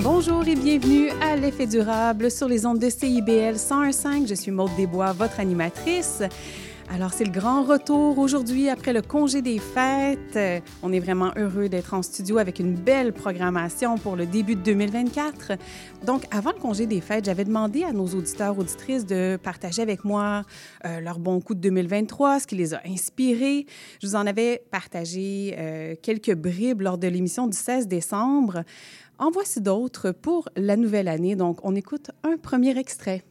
Bonjour et bienvenue à l'effet durable sur les ondes de CIBL 101.5. Je suis Maude Desbois, votre animatrice. Alors, c'est le grand retour aujourd'hui après le congé des fêtes. Euh, On est vraiment heureux d'être en studio avec une belle programmation pour le début de 2024. Donc, avant le congé des fêtes, j'avais demandé à nos auditeurs, auditrices de partager avec moi euh, leur bon coup de 2023, ce qui les a inspirés. Je vous en avais partagé euh, quelques bribes lors de l'émission du 16 décembre. En voici d'autres pour la nouvelle année. Donc, on écoute un premier extrait.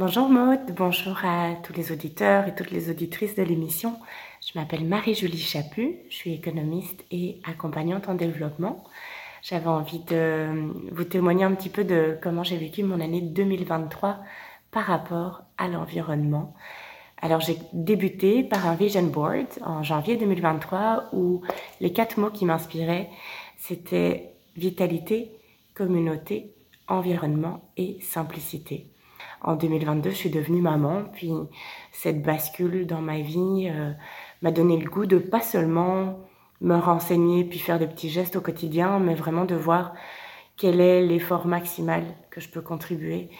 Bonjour Maude, bonjour à tous les auditeurs et toutes les auditrices de l'émission. Je m'appelle Marie-Julie Chaput, je suis économiste et accompagnante en développement. J'avais envie de vous témoigner un petit peu de comment j'ai vécu mon année 2023 par rapport à l'environnement. Alors j'ai débuté par un vision board en janvier 2023 où les quatre mots qui m'inspiraient, c'était vitalité, communauté, environnement et simplicité en 2022, je suis devenue maman. Puis cette bascule dans ma vie euh, m'a donné le goût de pas seulement me renseigner puis faire des petits gestes au quotidien, mais vraiment de voir quel est l'effort maximal que je peux contribuer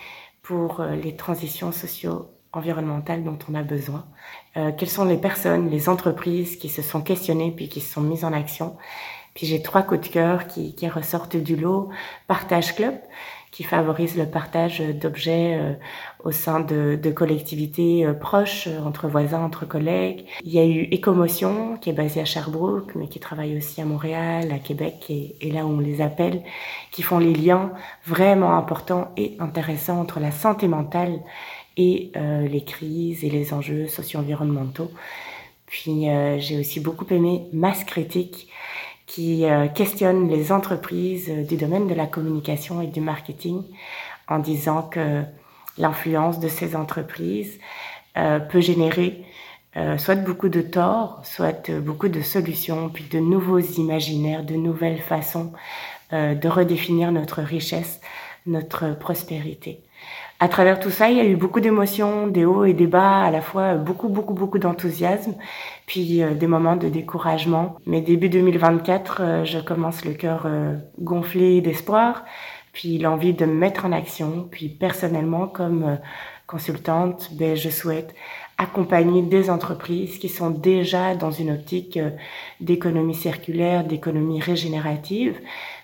pour euh, les transitions socio-environnementales dont on a besoin. Euh, quelles sont les personnes, les entreprises qui se sont questionnées puis qui se sont mises en action? Puis j'ai trois coups de cœur qui, qui ressortent du lot. Partage Club, qui favorise le partage d'objets euh, au sein de, collectivités euh, proches, euh, entre voisins, entre collègues. Il y a eu Écomotion, qui est basée à Sherbrooke, mais qui travaille aussi à Montréal, à Québec, et, là où on les appelle, qui font les liens vraiment importants et intéressants entre la santé mentale et les crises et les enjeux socio-environnementaux. Puis j'ai aussi beaucoup aimé Masse Critique, qui euh, questionne les entreprises euh, du domaine de la communication et du marketing en disant que l'influence de ces entreprises euh, peut générer soit beaucoup de torts, soit beaucoup de solutions, puis de nouveaux imaginaires, de nouvelles façons de redéfinir notre richesse, notre prospérité. À travers tout ça, il y a eu beaucoup d'émotions, des hauts et des bas, à la fois beaucoup, beaucoup, beaucoup d'enthousiasme, puis euh, des moments de découragement. Mais début 2024, euh, je commence le cœur euh, gonflé d'espoir, puis l'envie de me mettre en action. Puis personnellement, comme consultante, ben, je souhaite accompagner des entreprises qui sont déjà dans une optique d'économie circulaire, d'économie régénérative,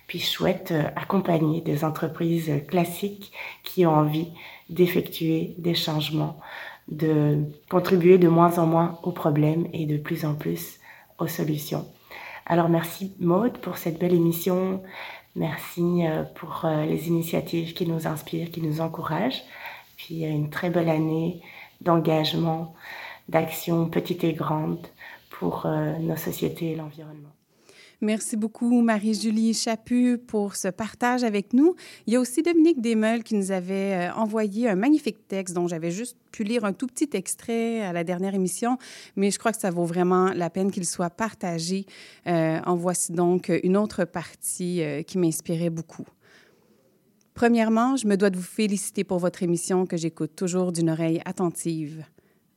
puis je souhaite euh, accompagner des entreprises classiques qui ont envie d'effectuer des changements, de contribuer de moins en moins aux problèmes et de plus en plus aux solutions. Alors merci Maude pour cette belle émission. Merci euh, pour euh, les initiatives qui nous inspirent, qui nous encouragent. Puis une très belle année d'engagement, d'action petite et grande pour nos sociétés et l'environnement. Merci beaucoup, Marie-Julie Chaput, pour ce partage avec nous. Il y a aussi Dominique Desmeules qui nous avait euh, envoyé un magnifique texte dont j'avais juste pu lire un tout petit extrait à la dernière émission, mais je crois que ça vaut vraiment la peine qu'il soit partagé. Euh, en voici donc une autre partie euh, qui m'inspirait beaucoup. Premièrement, je me dois de vous féliciter pour votre émission que j'écoute toujours d'une oreille attentive.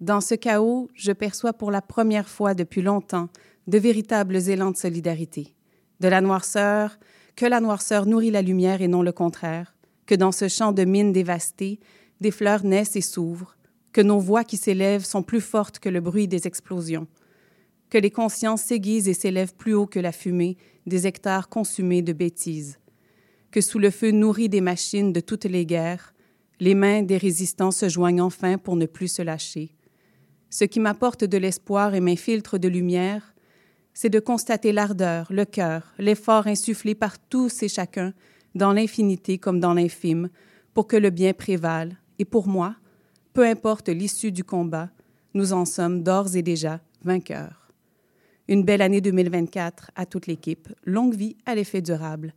Dans ce chaos, je perçois pour la première fois depuis longtemps de véritables élans de solidarité. De la noirceur, que la noirceur nourrit la lumière et non le contraire, que dans ce champ de mines dévasté, des fleurs naissent et s'ouvrent, que nos voix qui s'élèvent sont plus fortes que le bruit des explosions, que les consciences s'aiguisent et s'élèvent plus haut que la fumée des hectares consumés de bêtises, que sous le feu nourri des machines de toutes les guerres, les mains des résistants se joignent enfin pour ne plus se lâcher. Ce qui m'apporte de l'espoir et m'infiltre de lumière, c'est de constater l'ardeur, le cœur, l'effort insufflé par tous et chacun, dans l'infinité comme dans l'infime, pour que le bien prévale. Et pour moi, peu importe l'issue du combat, nous en sommes d'ores et déjà vainqueurs. Une belle année 2024 à toute l'équipe. Longue vie à l'effet durable.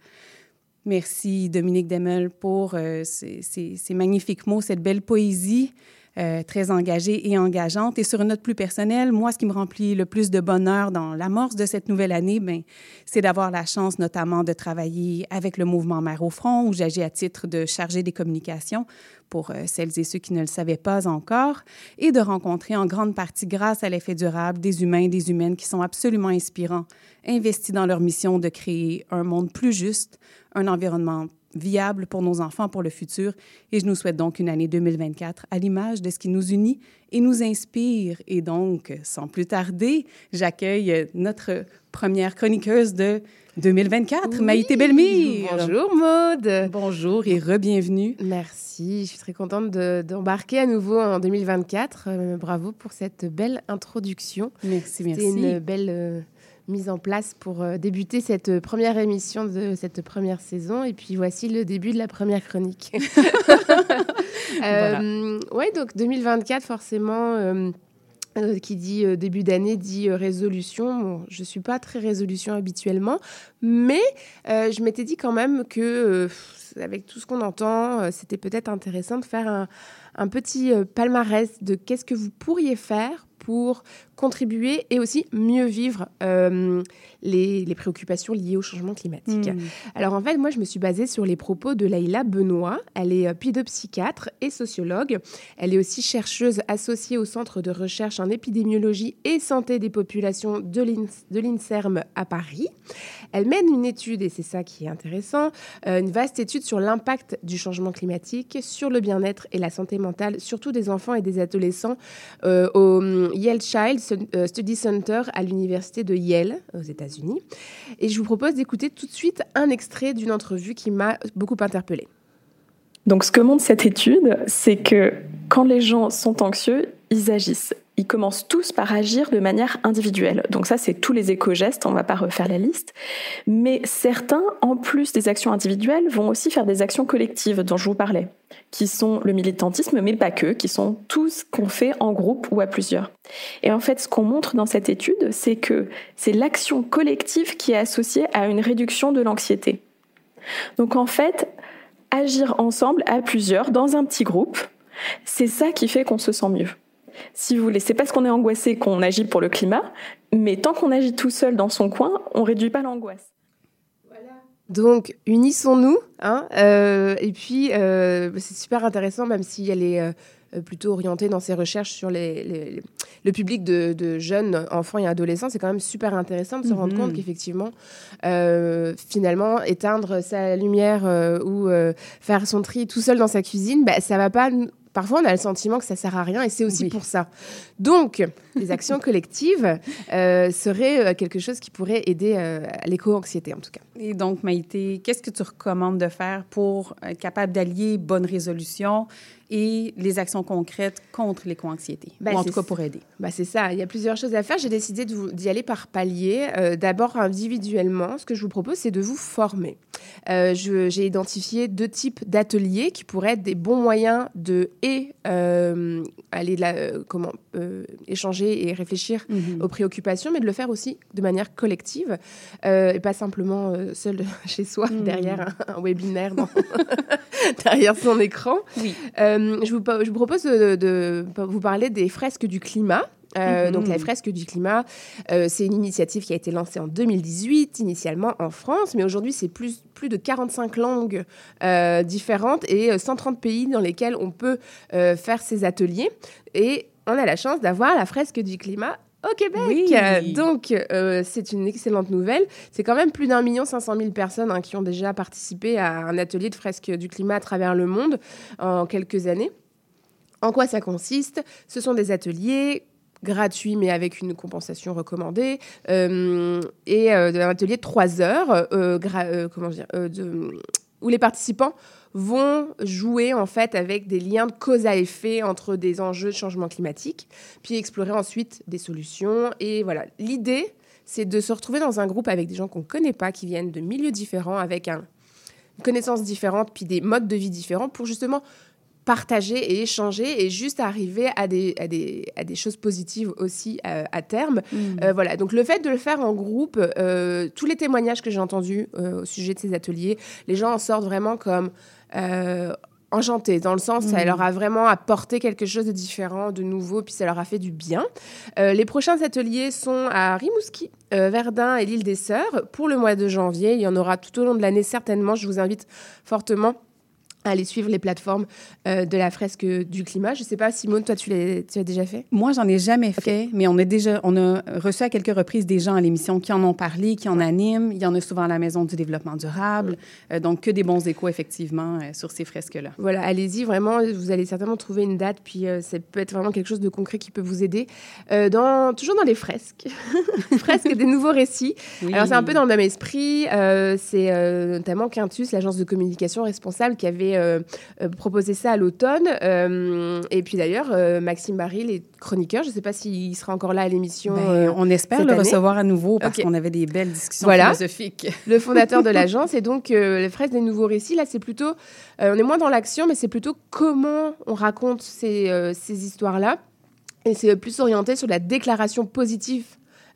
Merci Dominique Demel pour euh, ces, magnifiques mots, cette belle poésie. Euh, très engagée et engageante. Et sur une note plus personnelle, moi, ce qui me remplit le plus de bonheur dans l'amorce de cette nouvelle année, ben, c'est d'avoir la chance notamment de travailler avec le mouvement Mère au front, où j'agis à titre de chargée des communications pour euh, celles et ceux qui ne le savaient pas encore, et de rencontrer en grande partie, grâce à l'effet durable, des humains et des humaines qui sont absolument inspirants, investis dans leur mission de créer un monde plus juste, un environnement viable pour nos enfants pour le futur. Et je nous souhaite donc une année 2024 à l'image de ce qui nous unit et nous inspire. Et donc, sans plus tarder, j'accueille notre première chroniqueuse de 2024, Maïté Belmire. Bonjour Maude. Bonjour et re-bienvenue. Merci, je suis très contente d'embarquer à nouveau en 2024. Euh, bravo pour cette belle introduction. Merci, merci. C'est une belle... Euh, mise en place pour euh, débuter cette première émission de cette première saison. Et puis voici le début de la première chronique. euh, ouais, donc 2024, forcément. Euh, euh, qui dit début d'année dit résolution. je ne suis pas très résolution habituellement, mais je m'étais dit quand même que, avec tout ce qu'on entend, c'était peut-être intéressant de faire un, un petit palmarès de qu'est-ce que vous pourriez faire pour contribuer et aussi mieux vivre euh, les, préoccupations liées au changement climatique. Hmm. Alors en fait, moi, je me suis basée sur les propos de Laïla Benoît. Elle est euh, pédopsychiatre et sociologue. Elle est aussi chercheuse associée au Centre de recherche en épidémiologie et santé des populations de l'INSERM à Paris. Elle mène une étude, et c'est ça qui est intéressant, euh, une vaste étude sur l'impact du changement climatique sur le bien-être et la santé mentale, surtout des enfants et des adolescents au Yale Child euh, Study Center à l'université de Yale aux États-Unis. Et je vous propose d'écouter tout de suite un extrait d'une entrevue qui m'a beaucoup interpellée. Donc ce que montre cette étude, c'est que quand les gens sont anxieux, ils agissent ils commencent tous par agir de manière individuelle. Donc ça, c'est tous les éco-gestes, on ne va pas refaire la liste. Mais certains, en plus des actions individuelles, vont aussi faire des actions collectives dont je vous parlais, qui sont le militantisme, mais pas que, qui sont tous qu'on fait en groupe ou à plusieurs. Et en fait, ce qu'on montre dans cette étude, c'est que c'est l'action collective qui est associée à une réduction de l'anxiété. Donc en fait, agir ensemble à plusieurs, dans un petit groupe, c'est ça qui fait qu'on se sent mieux si vous voulez. C'est parce qu'on est angoissé qu'on agit pour le climat, mais tant qu'on agit tout seul dans son coin, on réduit pas l'angoisse. Donc, unissons-nous. Hein, euh, et puis, euh, c'est super intéressant, même si elle est euh, plutôt orientée dans ses recherches sur les, le public de, jeunes enfants et adolescents. C'est quand même super intéressant de se rendre compte mhm. qu'effectivement, finalement, éteindre sa lumière ou faire son tri tout seul dans sa cuisine, bah, ça va pas parfois on a le sentiment que ça sert à rien et c'est aussi pour ça. Donc, les actions collectives euh, seraient euh, quelque chose qui pourrait aider euh, à l'éco-anxiété en tout cas. Et donc, Maïté, qu'est-ce que tu recommandes de faire pour être capable d'allier bonne résolution et les actions concrètes contre l'éco-anxiété, bah, en tout cas pour aider. Bah, c'est ça, il y a plusieurs choses à faire. J'ai décidé d'y aller par palier. Euh, d'abord, individuellement, ce que je vous propose, c'est de vous former. Euh, j'ai identifié deux types d'ateliers qui pourraient être des bons moyens de et euh, aller comment échanger et réfléchir mhm. aux préoccupations, mais de le faire aussi de manière collective et pas simplement seul chez soi mhm. derrière un, webinaire derrière son écran. Oui. Euh, je, vous, je, vous, propose de, vous parler des fresques du climat. Euh, mhm. Donc, les fresques du climat, euh, c'est une initiative qui a été lancée en 2018, initialement en France, mais aujourd'hui, c'est plus, plus de 45 langues différentes et 130 pays dans lesquels on peut faire ces ateliers. Et on a la chance d'avoir la fresque du climat au Québec. Donc, c'est une excellente nouvelle. C'est quand même plus d'un million cinq cent mille personnes hein, qui ont déjà participé à un atelier de fresque du climat à travers le monde en quelques années. En quoi ça consiste? Ce sont des ateliers gratuits mais avec une compensation recommandée euh, et euh, un atelier de trois heures euh, comment dire, où les participants vont jouer en fait avec des liens de cause à effet entre des enjeux de changement climatique, puis explorer ensuite des solutions. Et voilà, l'idée, c'est de se retrouver dans un groupe avec des gens qu'on ne connaît pas, qui viennent de milieux différents, avec un, une connaissance différente, puis des modes de vie différents, pour justement partager et échanger et juste arriver à des, à des, à des choses positives aussi euh, à terme. Mmh. Euh, voilà, donc le fait de le faire en groupe, euh, tous les témoignages que j'ai entendus au sujet de ces ateliers, les gens en sortent vraiment comme enchantée, dans le sens, ça Mm. leur a vraiment apporté quelque chose de différent, de nouveau, puis ça leur a fait du bien. Euh, les prochains ateliers sont à Rimouski, euh, Verdun et l'île des Sœurs pour le mois de janvier. Il y en aura tout au long de l'année, certainement. Je vous invite fortement à aller suivre les plateformes euh, de la fresque du climat. Je ne sais pas, Simone, toi, tu l'as tu as déjà fait? Moi, j'en ai jamais fait, mais on a déjà, on a reçu à quelques reprises des gens à l'émission qui en ont parlé, qui en animent. Il y en a souvent à la Maison du développement durable. Euh, donc, que des bons échos, effectivement, euh, sur ces fresques-là. Voilà, allez-y, vraiment, vous allez certainement trouver une date, puis ça peut être vraiment quelque chose de concret qui peut vous aider. Dans, toujours dans les fresques, fresques des nouveaux récits. Oui. Alors c'est un peu dans le même esprit, c'est notamment Quintus, l'agence de communication responsable, qui avait euh, euh, proposé ça à l'automne. Euh, et puis d'ailleurs, euh, Maxime Barry, les chroniqueurs, je ne sais pas s'il sera encore là à l'émission. Ben, on espère cette le année. recevoir à nouveau parce qu'on avait des belles discussions Voilà. philosophiques. le fondateur de l'agence. Et donc, les fraises des nouveaux récits, là, c'est plutôt, on est moins dans l'action, mais c'est plutôt comment on raconte ces, ces histoires-là. Et c'est plus orienté sur la déclaration positive.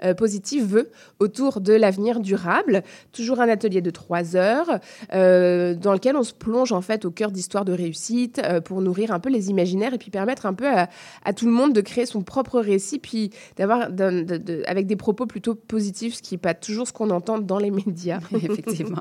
Euh, positive autour de l'avenir durable. Toujours un atelier de trois heures euh, dans lequel on se plonge en fait au cœur d'histoires de réussite euh, pour nourrir un peu les imaginaires et puis permettre un peu à, à tout le monde de créer son propre récit puis d'avoir d'un- de- de- avec des propos plutôt positifs, ce qui n'est pas toujours ce qu'on entend dans les médias. Effectivement.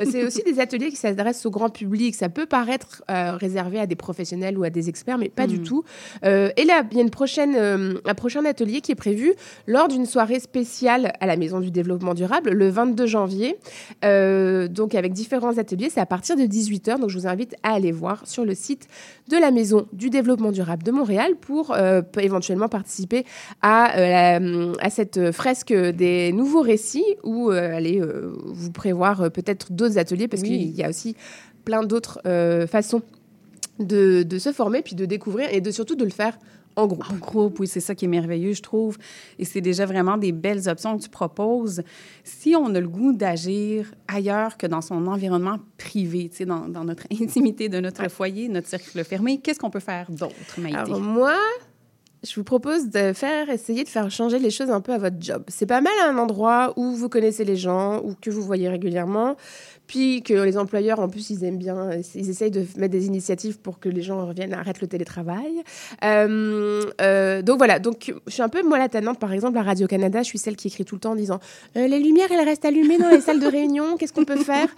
Euh, C'est aussi des ateliers qui s'adressent au grand public. Ça peut paraître réservé à des professionnels ou à des experts, mais pas du Mm. tout. Et là, il y a une prochaine, un prochain atelier qui est prévu lors d'une soirée spéciale à la Maison du Développement Durable le 22 janvier. Euh, donc, avec différents ateliers, c'est à partir de 18h. Donc, je vous invite à aller voir sur le site de la Maison du Développement Durable de Montréal pour euh, éventuellement participer à, euh, la- à cette fresque des nouveaux récits ou aller euh, vous prévoir peut-être d'autres ateliers parce Oui. qu'il y a aussi plein d'autres façons de, de se former puis de découvrir et de surtout de le faire en groupe. En groupe, oui, c'est ça qui est merveilleux, je trouve. Et c'est déjà vraiment des belles options que tu proposes. Si on a le goût d'agir ailleurs que dans son environnement privé, tu sais, dans, dans notre intimité de notre foyer, notre cercle fermé, qu'est-ce qu'on peut faire d'autre, Maïté? Alors moi, je vous propose de faire essayer de faire changer les choses un peu à votre job. C'est pas mal à un endroit où vous connaissez les gens ou que vous voyez régulièrement, puis que les employeurs en plus ils aiment bien, ils essayent de mettre des initiatives pour que les gens reviennent, arrêtent le télétravail. Euh, euh, donc voilà, donc je suis un peu moi la tannante par exemple à Radio Canada, je suis celle qui écrit tout le temps en disant Euh, les lumières elles restent allumées dans les salles de réunion, qu'est-ce qu'on peut faire?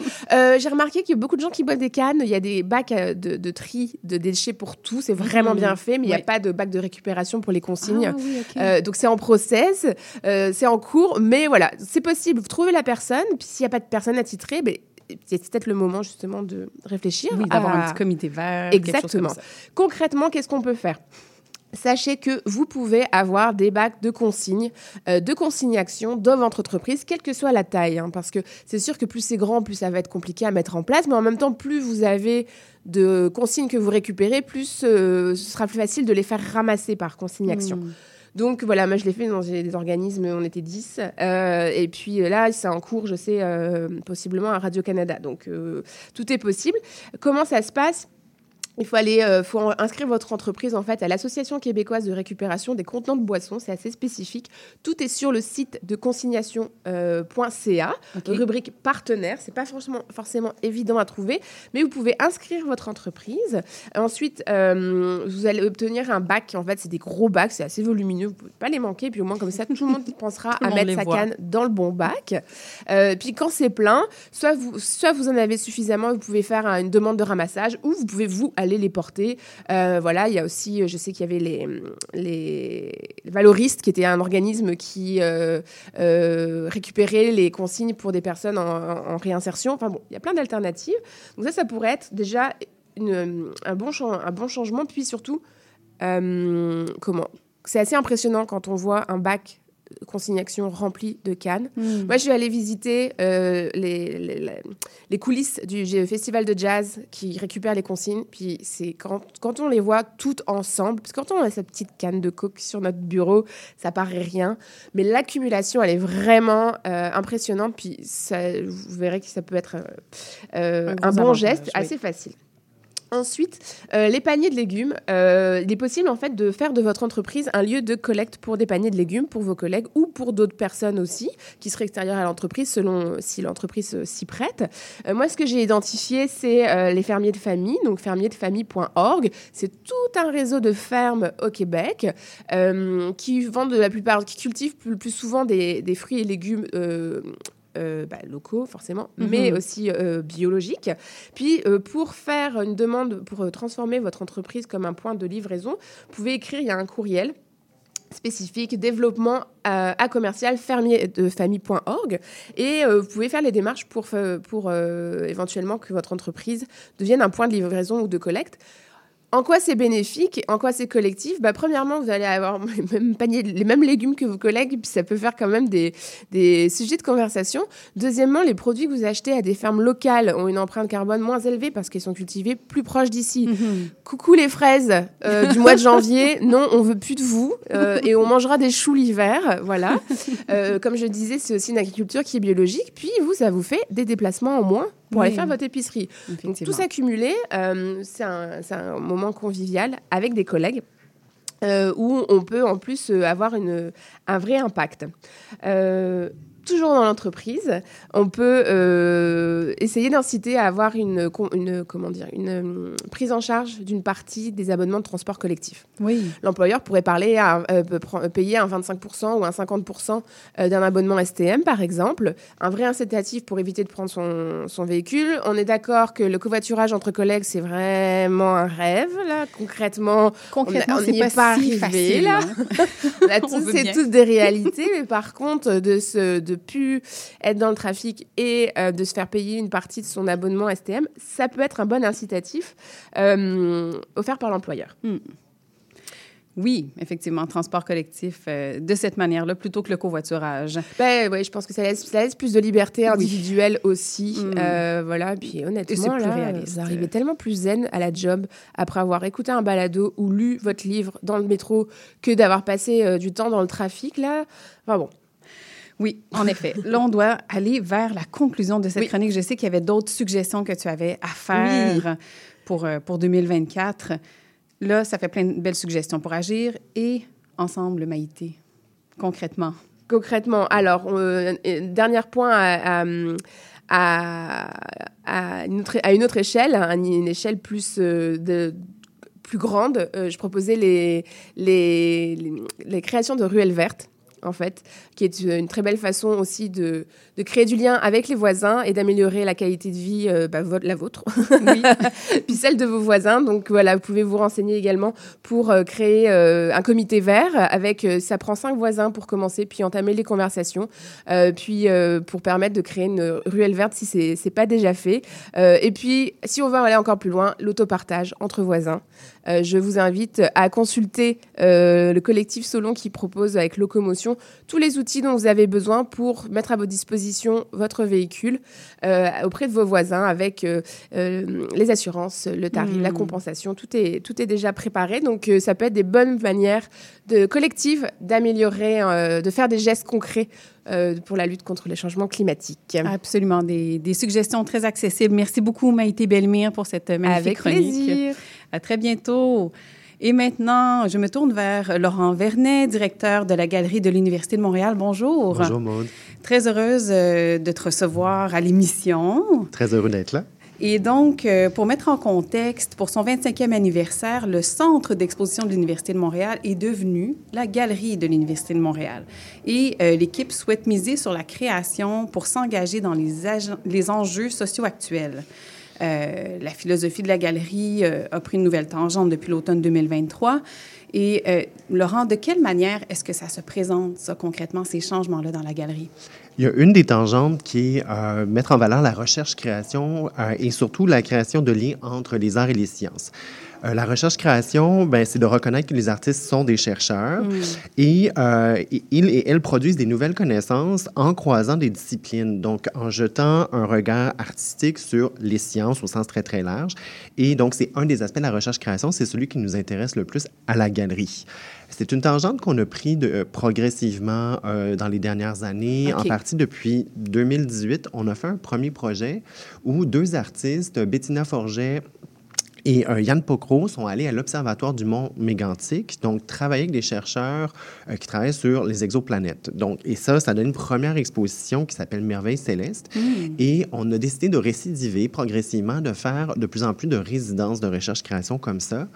J'ai remarqué qu'il y a beaucoup de gens qui boivent des cannes, il y a des bacs de, de tri de déchets pour tout, c'est vraiment Mhm. bien fait, mais il n'y a pas de bac de récupération pour les consignes. Ah oui, donc c'est en process, c'est en cours, mais voilà, c'est possible. Vous trouvez la personne, puis s'il n'y a pas de personne attitrée, ben, c'est peut-être le moment justement de réfléchir. oui, d'avoir à- un petit comité vert, quelque chose Exactement. comme ça. Concrètement, qu'est-ce qu'on peut faire? Sachez que vous pouvez avoir des bacs de consignes, euh, de consignation dans votre entreprise, quelle que soit la taille. hein, parce que c'est sûr que plus c'est grand, plus ça va être compliqué à mettre en place. Mais en même temps, plus vous avez de consignes que vous récupérez, plus euh, ce sera plus facile de les faire ramasser par consignation. Mm. Donc voilà, moi je l'ai fait dans des organismes, on était 10. euh, et puis euh, là, c'est en cours, je sais, euh, possiblement à Radio-Canada. Donc tout est possible. Comment ça se passe? Il faut aller, euh, faut inscrire votre entreprise en fait à l'association québécoise de récupération des contenants de boissons. C'est assez spécifique. Tout est sur le site de consignation.ca, OK. rubrique partenaire. C'est pas forcément forcément évident à trouver, mais vous pouvez inscrire votre entreprise. Ensuite, euh, vous allez obtenir un bac. En fait, c'est des gros bacs, c'est assez volumineux. Vous pouvez pas les manquer. Puis au moins comme ça, tout le monde pensera à mettre sa voit. canne dans le bon bac. Euh, puis quand c'est plein, soit vous, soit vous en avez suffisamment, vous pouvez faire euh, une demande de ramassage, ou vous pouvez vous aller les porter. Euh, voilà, il y a aussi, euh, je sais qu'il y avait les, les valoristes, qui était un organisme qui euh, récupérait les consignes pour des personnes en, réinsertion. Enfin bon, il y a plein d'alternatives. Donc ça, ça pourrait être déjà une- un, bon un bon changement. Puis surtout, comment? C'est assez impressionnant quand on voit un bac consignation rempli de cannes. Mm. Moi, je suis allée visiter euh, les, les, coulisses du G- festival de jazz qui récupère les consignes. Puis c'est quand, quand on les voit toutes ensemble, parce que quand on a cette petite canne de coke sur notre bureau, ça paraît rien. Mais l'accumulation, elle est vraiment euh, impressionnante. Puis ça, vous verrez que ça peut être euh, Un bon geste oui. assez facile. Ensuite, euh, les paniers de légumes. Euh, il est possible en fait de faire de votre entreprise un lieu de collecte pour des paniers de légumes pour vos collègues ou pour d'autres personnes aussi qui seraient extérieures à l'entreprise selon si l'entreprise euh, s'y prête. Euh, moi, ce que j'ai identifié, c'est euh, les fermiers de famille, donc fermierdefamille.org. C'est tout un réseau de fermes au Québec euh, qui vendent de la plupart, qui cultivent plus, plus souvent des fruits et légumes. Euh, bah, locaux forcément, Mhm. mais aussi euh, biologiques. Puis euh, pour faire une demande, pour transformer votre entreprise comme un point de livraison, vous pouvez écrire, il y a un courriel spécifique développement à commercial fermier de famille.org et euh, vous pouvez faire les démarches pour, pour euh, éventuellement que votre entreprise devienne un point de livraison ou de collecte. En quoi c'est bénéfique En quoi c'est collectif? Bah, Premièrement, vous allez avoir les mêmes, paniers, les mêmes légumes que vos collègues, puis ça peut faire quand même des, des sujets de conversation. Deuxièmement, les produits que vous achetez à des fermes locales ont une empreinte carbone moins élevée parce qu'ils sont cultivés plus proches d'ici. Mhm. Coucou les fraises euh, du mois de janvier. Non, on veut plus de vous euh, et on mangera des choux l'hiver. Voilà. Euh, comme je disais, c'est aussi une agriculture qui est biologique. Puis vous, ça vous fait des déplacements en moins pour aller faire votre épicerie. Donc tout s'accumuler, euh, c'est un, c'est un moment convivial avec des collègues. euh, où on peut en plus euh, avoir une, un vrai impact. Toujours dans l'entreprise, on peut euh, essayer d'inciter à avoir une, con- une, comment dire, une euh, prise en charge d'une partie des abonnements de transport collectif. Oui. L'employeur pourrait parler à, euh, payer un 25% ou un 50% euh, d'un abonnement STM, par exemple. Un vrai incitatif pour éviter de prendre son, son véhicule. On est d'accord que le covoiturage entre collègues, c'est vraiment un rêve, là, concrètement. Concrètement, on c'est n'y pas, est pas si arrivé, facile. là. hein. On a tous bien. toutes des réalités, mais par contre, de se, de plus être dans le trafic et euh, de se faire payer une partie de son abonnement STM, ça peut être un bon incitatif euh, offert par l'employeur. Oui, effectivement, transport collectif euh, de cette manière-là plutôt que le covoiturage. Ben ouais, je pense que ça laisse, ça laisse plus de liberté individuelle aussi. Mm. Euh, voilà, puis Et honnêtement, plus là, réaliste. vous arrivez tellement plus zen à la job après avoir écouté un balado ou lu votre livre dans le métro que d'avoir passé euh, du temps dans le trafic là. Enfin bon. Oui, en effet. Là, on doit aller vers la conclusion de cette Oui. chronique. Je sais qu'il y avait d'autres suggestions que tu avais à faire pour, euh, pour 2024. Là, ça fait plein de belles suggestions pour agir et ensemble, Maïté, concrètement. Concrètement, alors, euh, euh, dernier point à, à, à- à une, autre, à une autre échelle, à une échelle plus, euh, de, plus grande, euh, je proposais les, les, les, les créations de ruelles vertes. En fait, qui est une très belle façon aussi de, de créer du lien avec les voisins et d'améliorer la qualité de vie, euh, bah, la vôtre, Oui. puis celle de vos voisins. Donc voilà, vous pouvez vous renseigner également pour euh, créer euh, un comité vert avec, ça prend cinq voisins pour commencer, puis entamer les conversations, puis pour permettre de créer une ruelle verte si c'est c'est pas déjà fait. Et puis, si on veut aller encore plus loin, l'autopartage entre voisins. Euh, je vous invite à consulter euh, le collectif Solon qui propose avec Locomotion tous les outils dont vous avez besoin pour mettre à votre disposition votre véhicule euh, auprès de vos voisins avec les assurances, le tarif, la compensation, tout est, tout est déjà préparé. Donc, ça peut être des bonnes manières de collectives d'améliorer, de faire des gestes concrets pour la lutte contre les changements climatiques. Absolument, des, des suggestions très accessibles. Merci beaucoup, Maïté Belmire, pour cette magnifique Avec chronique. plaisir. À très bientôt. Et maintenant, je me tourne vers Laurent Vernet, directeur de la Galerie de l'Université de Montréal. Bonjour. Bonjour Maude, Très heureuse euh, de te recevoir à l'émission. très heureux d'être là. Et donc, euh, pour mettre en contexte, pour son 25e anniversaire, le Centre d'exposition de l'Université de Montréal est devenu la Galerie de l'Université de Montréal. Et euh, l'équipe souhaite miser sur la création pour s'engager dans les, les enjeux sociaux actuels. Euh, la philosophie de la galerie euh, a pris une nouvelle tangente depuis l'automne 2023. Et euh, Laurent, de quelle manière est-ce que ça se présente, ça, concrètement, ces changements-là dans la galerie? Il y a une des tangentes qui est euh, mettre en valeur la recherche-création euh, et surtout la création de liens entre les arts et les sciences. Euh, la recherche-création, ben, c'est de reconnaître que les artistes sont des chercheurs et euh, i- ils et elles produisent des nouvelles connaissances en croisant des disciplines, donc en jetant un regard artistique sur les sciences au sens très, très large. Et donc, c'est un des aspects de la recherche-création, c'est celui qui nous intéresse le plus à la galerie. C'est une tangente qu'on a pris de, euh, progressivement euh, dans les dernières années. En partie depuis 2018, on a fait un premier projet où deux artistes, Bettina Forget et euh, Yann Pocro sont allés à l'Observatoire du Mont Mégantic, donc travailler avec des chercheurs euh, qui travaillent sur les exoplanètes. Donc, et ça, ça donne une première exposition qui s'appelle Merveille céleste. Hmm. Et on a décidé de récidiver progressivement, de faire de plus en plus de résidences de recherche-création comme ça.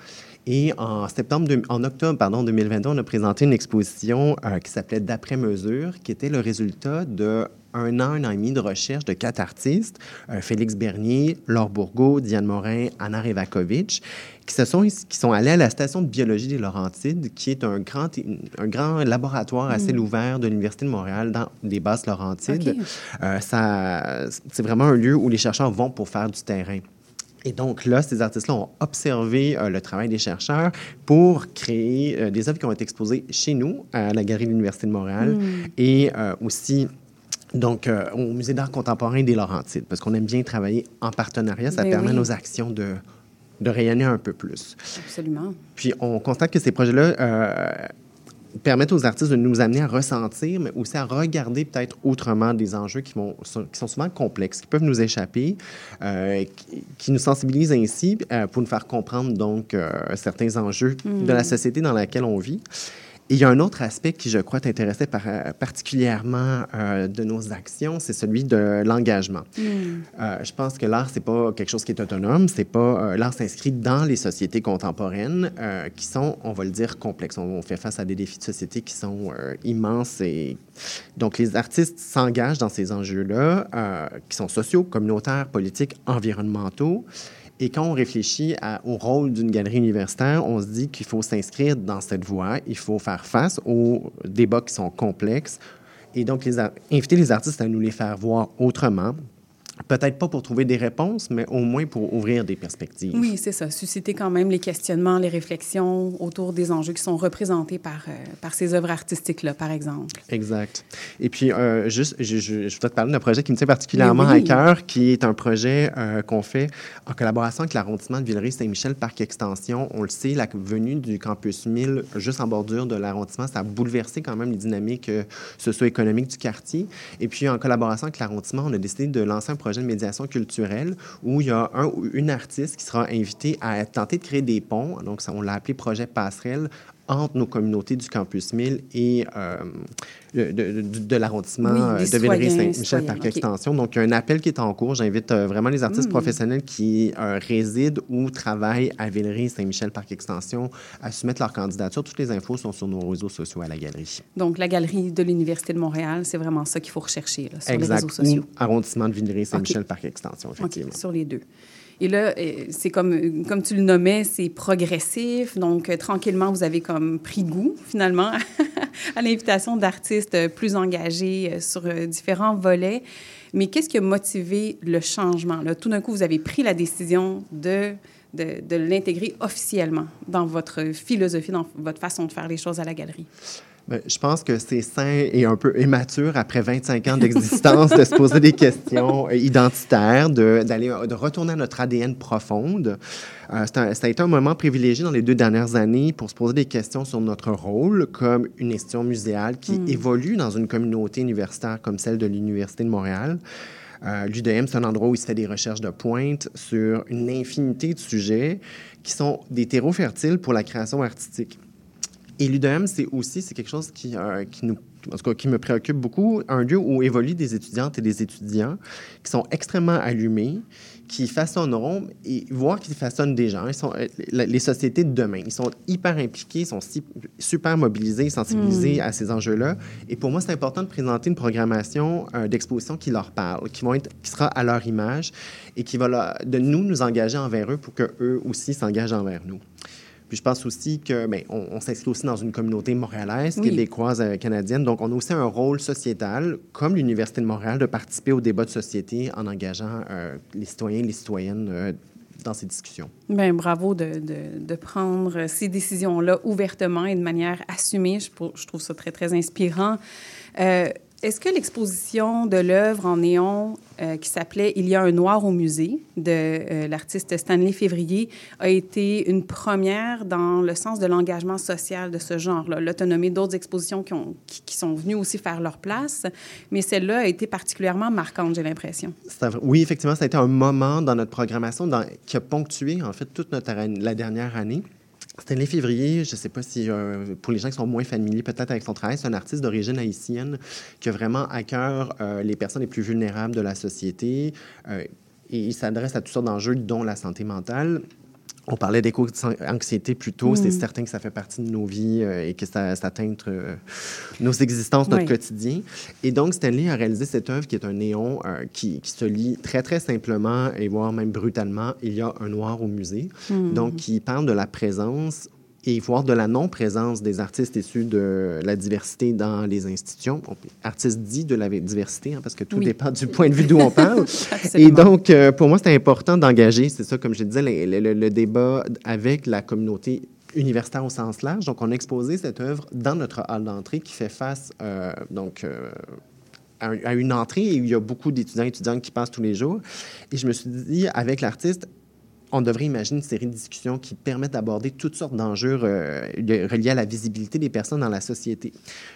Et en, septembre de- en octobre pardon, 2022, on a présenté une exposition euh, qui s'appelait D'après mesure, qui était le résultat de un an, un an et demi de recherche de quatre artistes, euh, Félix Bernier, Laure Bourgault, Diane Morin, Anna Revakovic, qui, se sont, qui sont allés à la station de biologie des Laurentides, qui est un grand, un grand laboratoire à ciel ouvert de l'Université de Montréal dans les basses Laurentides. OK. Euh, c'est vraiment un lieu où les chercheurs vont pour faire du terrain. Et donc là, ces artistes-là ont observé euh, le travail des chercheurs pour créer euh, des œuvres qui ont été exposées chez nous, à la Galerie de l'Université de Montréal, et euh, aussi donc, euh, au Musée d'art contemporain des Laurentides, parce qu'on aime bien travailler en partenariat. Ça Ben permet à oui. nos actions de, de rayonner un peu plus. Absolument. Puis on constate que ces projets-là euh, permettent aux artistes de nous amener à ressentir, mais aussi à regarder peut-être autrement des enjeux qui, vont, qui sont souvent complexes, qui peuvent nous échapper, euh, qui, qui nous sensibilisent ainsi euh, pour nous faire comprendre donc euh, certains enjeux de la société dans laquelle on vit. Et il y a un autre aspect qui, je crois, t'intéressait euh, particulièrement euh, de nos actions, c'est celui de l'engagement. Euh, je pense que l'art, c'est pas quelque chose qui est autonome. C'est pas euh, l'art s'inscrit dans les sociétés contemporaines qui sont, on va le dire, complexes. On, on fait face à des défis de société qui sont immenses et donc les artistes s'engagent dans ces enjeux-là, qui sont sociaux, communautaires, politiques, environnementaux. Et quand on réfléchit au rôle d'une galerie universitaire, on se dit qu'il faut s'inscrire dans cette voie, il faut faire face aux débats qui sont complexes et donc inviter les artistes à nous les faire voir autrement. Peut-être pas pour trouver des réponses, mais au moins pour ouvrir des perspectives. Oui, c'est ça. Susciter quand même les questionnements, les réflexions autour des enjeux qui sont représentés par, euh, par ces œuvres artistiques-là, par exemple. Exact. Et puis, euh, juste, je, je, je voudrais te parler d'un projet qui me tient particulièrement oui. à cœur, qui est un projet euh, qu'on fait en collaboration avec l'arrondissement de Villeray-Saint-Michel Parc Extension. On le sait, la venue du campus 1000 juste en bordure de l'arrondissement, ça a bouleversé quand même les dynamiques socio-économiques du quartier. Et puis, en collaboration avec l'arrondissement, on a décidé de lancer un projet de médiation culturelle où il y a un ou une artiste qui sera invitée à tenter de créer des ponts. Donc, on l'a appelé projet passerelle entre nos communautés du campus 1000 et euh, de, de- de- de l'arrondissement Oui, euh, de Villeray-Saint-Michel citoyens, Parc ok. Extension. Donc, il y a un appel qui est en cours. J'invite euh, vraiment les artistes Hmm. professionnels qui euh, résident ou travaillent à Villeray-Saint-Michel Parc Extension à soumettre leur candidature. Toutes les infos sont sur nos réseaux sociaux à la galerie. Donc, la galerie de l'Université de Montréal, c'est vraiment ça qu'il faut rechercher là, sur les exact. réseaux sociaux. Ou arrondissement de Villeray-Saint-Michel Parc Extension, OK, effectivement. sur les deux. Et là, euh, c'est comme, comme tu le nommais, c'est progressif. Donc, euh, tranquillement, vous avez comme pris goût, finalement, à l'invitation d'artistes euh, plus engagés sur différents volets. Mais qu'est-ce qui a motivé le changement? Tout d'un coup, vous avez pris la décision de, de l'intégrer officiellement dans votre philosophie, dans votre façon de faire les choses à la galerie. Ben, je pense que c'est sain et un peu immature après 25 ans d'existence de se poser des questions euh, identitaires, de, d'aller, de retourner à notre ADN profonde. Euh, un- ça a été un moment privilégié dans les deux dernières années pour se poser des questions sur notre rôle comme une institution muséale qui évolue dans une communauté universitaire comme celle de l'Université de Montréal. Euh, L'UDM, c'est un endroit où il se fait des recherches de pointe sur une infinité de sujets qui sont des terreaux fertiles pour la création artistique. Et l'UDM, c'est aussi c'est quelque chose qui, euh, qui, nous, en tout cas, qui me préoccupe beaucoup, un lieu où évoluent des étudiantes et des étudiants qui sont extrêmement allumés, qui façonneront et voir qu'ils façonnent des gens. Ils sont, euh, les sociétés de demain, ils sont hyper impliqués, ils sont si- super mobilisés, sensibilisés à ces enjeux-là. Et pour moi, c'est important de présenter une programmation euh, d'exposition qui leur parle, qui, vont être, qui sera à leur image et qui va leur- de nous nous engager envers eux pour qu'eux aussi s'engagent envers nous. Puis je pense aussi que ben, on, on s'inscrit aussi dans une communauté montréalaise, Oui. québécoise, euh, canadienne. Donc, on a aussi un rôle sociétal, comme l'Université de Montréal, de participer au débat de société en engageant euh, les citoyens et les citoyennes euh, dans ces discussions. Bien, bravo de, de, de prendre ces décisions-là ouvertement et de manière assumée. Je, je trouve ça très, très inspirant. Euh, Est-ce que l'exposition de l'œuvre en néon euh, qui s'appelait Il y a un noir au musée de euh, l'artiste Stanley Février a été une première dans le sens de l'engagement social de ce genre-là? L'autonomie d'autres expositions qui, ont, qui, qui, sont venues aussi faire leur place, mais celle-là a été particulièrement marquante, j'ai l'impression. Oui, effectivement, ça a été un moment dans notre programmation qui a ponctué en fait toute notre, la dernière année. Stanley Février, je ne sais pas si, euh, pour les gens qui sont moins familiers peut-être avec son travail, c'est un artiste d'origine haïtienne qui a vraiment à cœur euh, les personnes les plus vulnérables de la société. Euh, et il s'adresse à toutes sortes d'enjeux, dont la santé mentale. On parlait d'éco-anxiété plus tôt. Mm. C'est certain que ça fait partie de nos vies euh, et que ça, ça teinte euh, nos existences, notre oui. quotidien. Et donc, Stanley a réalisé cette œuvre qui est un néon euh, qui, qui, se lit très, très simplement et voire même brutalement. Il y a un noir au musée. Mm. Donc, qui parle de la présence et voir de la non-présence des artistes issus de la diversité dans les institutions. Artistes dits de la diversité, hein, parce que tout oui. dépend du point de vue d'où on parle. et donc, euh, pour moi, c'est important d'engager, c'est ça, comme je disais, le, le, le, débat avec la communauté universitaire au sens large. Donc, on a exposé cette œuvre dans notre hall d'entrée qui fait face, euh, donc, euh, à une entrée où il y a beaucoup d'étudiants et étudiantes qui passent tous les jours. Et je me suis dit, avec l'artiste, on devrait imaginer une série de discussions qui permettent d'aborder toutes sortes d'enjeux euh, reliés à la visibilité des personnes dans la société.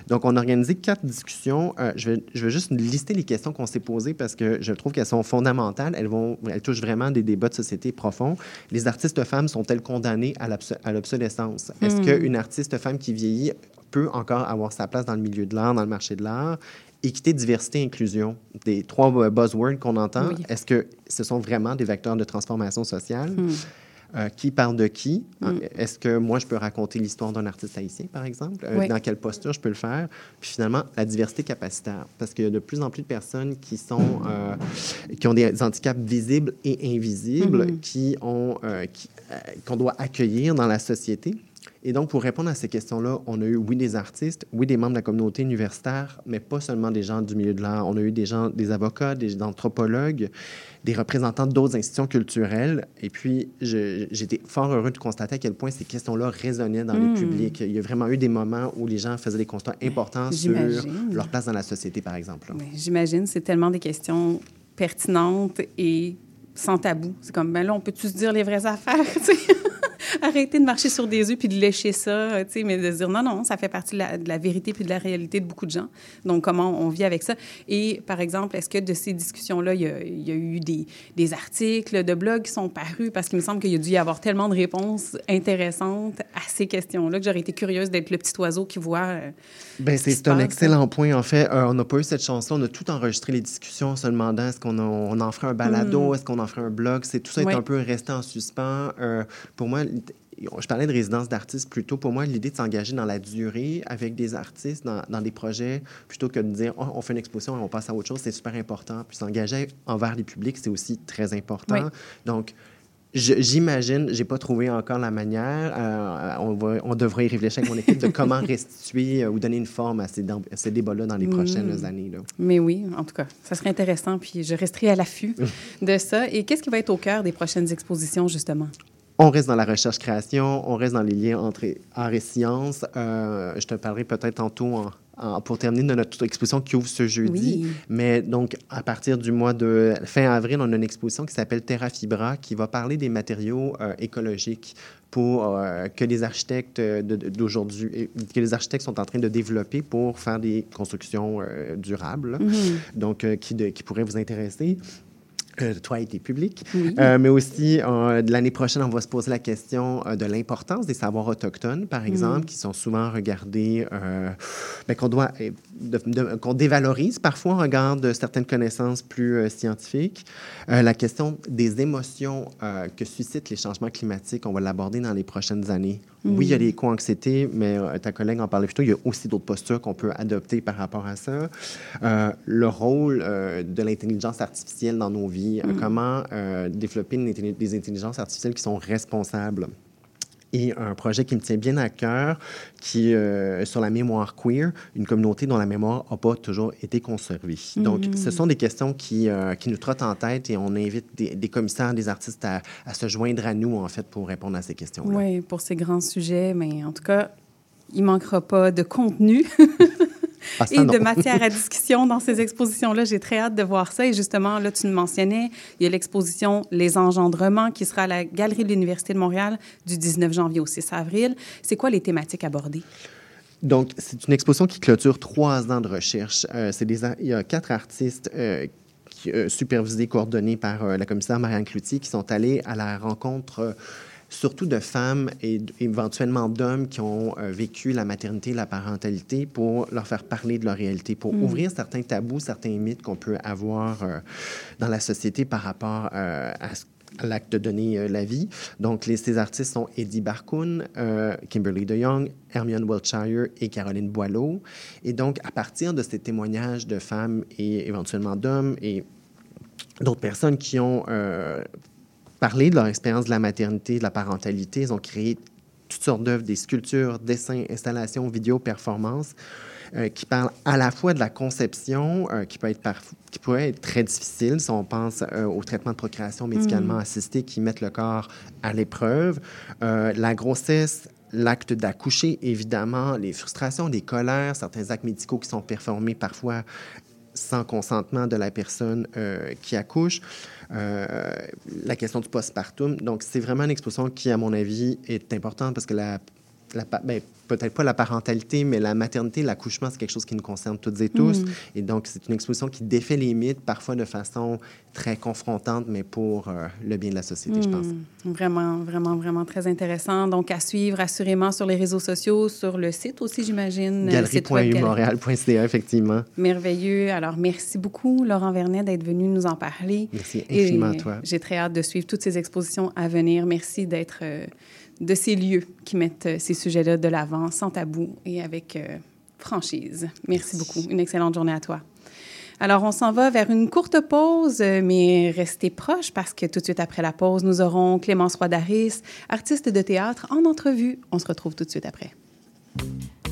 Donc, on a organisé quatre discussions. Euh, je, vais, je vais juste lister les questions qu'on s'est posées parce que je trouve qu'elles sont fondamentales. Elles, vont, elles touchent vraiment des débats de société profonds. Les artistes femmes sont-elles condamnées à l'obsolescence? Est-ce qu'une artiste femme qui vieillit peut encore avoir sa place dans le milieu de l'art, dans le marché de l'art? Équité, diversité, inclusion, des trois buzzwords qu'on entend, oui. est-ce que ce sont vraiment des vecteurs de transformation sociale? Hmm. Euh, qui parle de qui? Hmm. Est-ce que moi, je peux raconter l'histoire d'un artiste haïtien, par exemple? Euh, oui. Dans quelle posture je peux le faire? Puis finalement, la diversité capacitaire. Parce qu'il y a de plus en plus de personnes qui, sont, euh, qui ont des handicaps visibles et invisibles mm -hmm. qui ont, euh, qu'on doit accueillir dans la société. Et donc, pour répondre à ces questions-là, on a eu, oui, des artistes, oui, des membres de la communauté universitaire, mais pas seulement des gens du milieu de l'art. On a eu des gens, des avocats, des anthropologues, des représentants d'autres institutions culturelles. Et puis, j'étais fort heureux de constater à quel point ces questions-là résonnaient dans mmh. les publics. Il y a vraiment eu des moments où les gens faisaient des constats importants sur leur place dans la société, par exemple. J'imagine, c'est tellement des questions pertinentes et sans tabou. C'est comme, ben là, on peut-tu se dire les vraies affaires, arrêter de marcher sur des œufs puis de lécher ça, tu sais, mais de dire non, non, ça fait partie de la, de la, vérité puis de la réalité de beaucoup de gens. Donc, comment on vit avec ça? Et, par exemple, est-ce que de ces discussions-là, il, il y, a, eu des, des, articles de blogs qui sont parus? Parce qu'il me semble qu'il y a dû y avoir tellement de réponses intéressantes à ces questions-là que j'aurais été curieuse d'être le petit oiseau qui voit. Euh, ben, c'est un excellent point. En fait, euh, on n'a pas eu cette chance-là. On a tout enregistré les discussions en se demandant est-ce qu'on on en ferait un balado, mm. est-ce qu'on en ferait un blog? C'est tout ça ouais. est un peu resté en suspens. Euh, pour moi, je parlais de résidence d'artistes plutôt. Pour moi, l'idée de s'engager dans la durée avec des artistes, dans, dans, des projets, plutôt que de dire oh, on fait une exposition et on passe à autre chose, c'est super important. Puis s'engager envers les publics, c'est aussi très important. Oui. Donc, J'imagine, j'ai pas trouvé encore la manière. Euh, on, va, on devrait y réfléchir avec mon équipe de comment restituer euh, ou donner une forme à ces, à ces débats-là dans les prochaines mmh. années. Là. Mais oui, en tout cas, ça serait intéressant. Puis je resterai à l'affût de ça. Et qu'est-ce qui va être au cœur des prochaines expositions, justement? On reste dans la recherche-création, on reste dans les liens entre art et sciences. Euh, je te parlerai peut-être tantôt en, en, pour terminer de notre exposition qui ouvre ce jeudi. Oui. Mais donc, à partir du mois de fin avril, on a une exposition qui s'appelle Terra Fibra qui va parler des matériaux euh, écologiques pour euh, que les architectes d'aujourd'hui, que les architectes sont en train de développer pour faire des constructions durables, mm -hmm. donc qui, de, qui pourraient vous intéresser euh, toi et tes publics. Oui. Euh, mais aussi, euh, l'année prochaine, on va se poser la question euh, de l'importance des savoirs autochtones, par exemple, mmh. qui sont souvent regardés, euh, ben, qu'on doit, qu'on dévalorise parfois en regard de certaines connaissances plus scientifiques. la question des émotions que suscitent les changements climatiques, on va l'aborder dans les prochaines années. Oui, il y a l'éco-anxiété, mais ta collègue en parlait plutôt, il y a aussi d'autres postures qu'on peut adopter par rapport à ça. le rôle de l'intelligence artificielle dans nos vies, mm. comment euh, développer des intelligences artificielles qui sont responsables? Et un projet qui me tient bien à cœur, qui est euh, sur la mémoire queer, une communauté dont la mémoire n'a pas toujours été conservée. Mm. Donc, ce sont des questions qui, euh, qui nous trottent en tête et on invite des, des commissaires, des artistes à, à, se joindre à nous, en fait, pour répondre à ces questions-là. Oui, pour ces grands sujets, mais en tout cas, il ne manquera pas de contenu. Ah, et non. de matière à discussion dans ces expositions-là. J'ai très hâte de voir ça. Et justement, là, tu le mentionnais, il y a l'exposition Les Engendrements qui sera à la Galerie de l'Université de Montréal du 19 janvier au 6 avril. C'est quoi les thématiques abordées? Donc, c'est une exposition qui clôture trois ans de recherche. Euh, c'est des, il y a quatre artistes euh, qui, euh, supervisés, coordonnés par euh, la commissaire Marianne Cloutier, qui sont allés à la rencontre euh, surtout de femmes et éventuellement d'hommes qui ont euh, vécu la maternité, la parentalité, pour leur faire parler de leur réalité, pour ouvrir certains tabous, certains mythes qu'on peut avoir euh, dans la société par rapport euh, à ce l'acte de donner euh, la vie. Donc, les, ces artistes sont Eddie Barkoun, euh, Kimberly DeYoung, Hermione Wiltshire et Caroline Boileau. Et donc, à partir de ces témoignages de femmes et éventuellement d'hommes et d'autres personnes qui ont euh, parlé de leur expérience de la maternité, de la parentalité, ils ont créé toutes sortes d'œuvres, des sculptures, dessins, installations, vidéos, performances, euh, qui parlent à la fois de la conception, euh, qui, peut être qui très difficile si on pense euh, au traitement de procréation médicalement assisté qui mettent le corps à l'épreuve, la grossesse, l'acte d'accoucher, évidemment, les frustrations, les colères, certains actes médicaux qui sont performés parfois sans consentement de la personne qui accouche, la question du postpartum. Donc, c'est vraiment une exposition qui, à mon avis, est importante parce que la, ben, peut-être pas la parentalité, mais la maternité, l'accouchement, c'est quelque chose qui nous concerne toutes et tous. Et donc, c'est une exposition qui défait les mythes, parfois de façon très confrontante, mais pour euh, le bien de la société, je pense. Hmm, Vraiment, vraiment, vraiment très intéressant. Donc, à suivre assurément sur les réseaux sociaux, sur le site aussi, j'imagine. euh. Galerie.umontréal.ca, effectivement. Merveilleux. Alors, merci beaucoup, Laurent Vernet, d'être venu nous en parler. Merci Et infiniment à toi. J'ai très hâte de suivre toutes ces expositions à venir. Merci d'être euh, de ces lieux qui mettent euh, ces sujets-là de l'avant, sans tabou et avec euh, franchise. Merci, beaucoup. Une excellente journée à toi. Alors, on s'en va vers une courte pause, euh, mais restez proches parce que tout de suite après la pause, nous aurons Clémence Roy-Daris, artiste de théâtre, en entrevue. On se retrouve tout de suite après.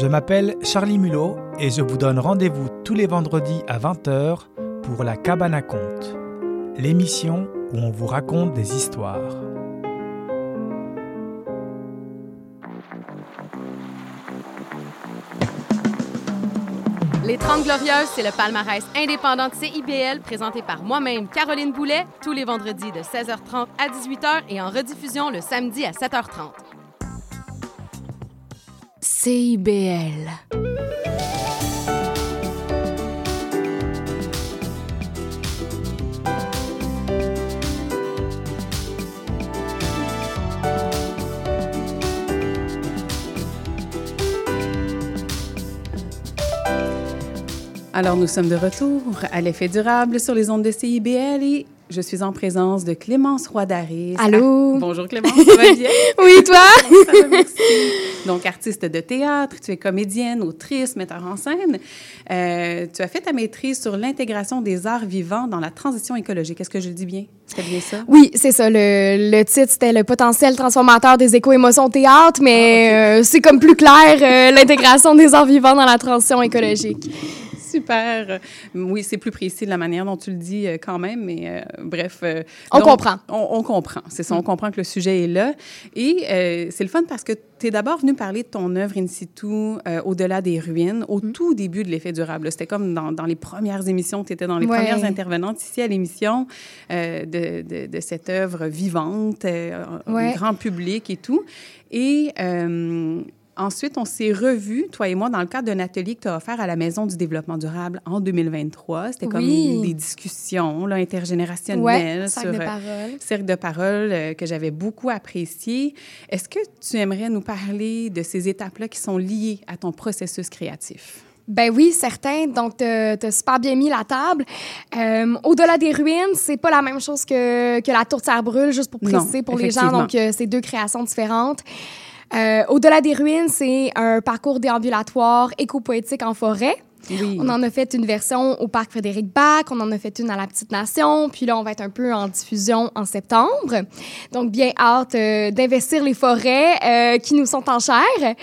Je m'appelle Charlie Mulot et je vous donne rendez-vous tous les vendredis à 20h pour La Cabane à Conte, l'émission où on vous raconte des histoires. Les 30 Glorieuses, c'est le palmarès indépendant de CIBL présenté par moi-même, Caroline Boulet, tous les vendredis de 16h30 à 18h et en rediffusion le samedi à 7h30. CIBL. Alors, nous sommes de retour à l'effet durable sur les ondes de CIBL et je suis en présence de Clémence Roy-Daris. Allô? Ah, bonjour Clémence, ça va bien? Oui, toi? Ça va, merci. Donc, artiste de théâtre, tu es comédienne, autrice, metteur en scène. Euh, tu as fait ta maîtrise sur l'intégration des arts vivants dans la transition écologique. Est-ce que je le dis bien? C'est bien ça? Oui, c'est ça. Le, le titre, c'était le potentiel transformateur des éco-émotions théâtre, mais euh, c'est comme plus clair, euh, l'intégration des arts vivants dans la transition écologique. Super. Oui, c'est plus précis de la manière dont tu le dis euh, quand même, mais euh, bref. euh, On donc, comprend. On, on comprend, c'est ça. On comprend que le sujet est là. Et euh, c'est le fun parce que tu es d'abord venu parler de ton œuvre in situ, Au-delà des ruines, au tout début de l'effet durable. C'était comme dans, dans les premières émissions, tu étais dans les Ouais. premières intervenantes ici à l'émission de, de, de cette œuvre vivante, Ouais. grand public et tout. Et ensuite, on s'est revus, toi et moi, dans le cadre d'un atelier que tu as offert à la Maison du développement durable en 2023. C'était comme Oui. des discussions là, intergénérationnelles Ouais, sur de euh, cercle de parole euh, que j'avais beaucoup apprécié. Est-ce que tu aimerais nous parler de ces étapes-là qui sont liées à ton processus créatif? Ben oui, certain. Donc, tu as super bien mis la table. Euh, Au-delà des ruines, c'est pas la même chose que, que la tourtière brûle, juste pour Non, préciser pour les gens. Donc, euh, c'est deux créations différentes. Euh, Au-delà des ruines, c'est un parcours déambulatoire éco-poétique en forêt. Oui. On en a fait une version au parc Frédéric Bach, on en a fait une à la Petite Nation, puis là, on va être un peu en diffusion en septembre. Donc, bien hâte euh, d'investir les forêts euh, qui nous sont en chair.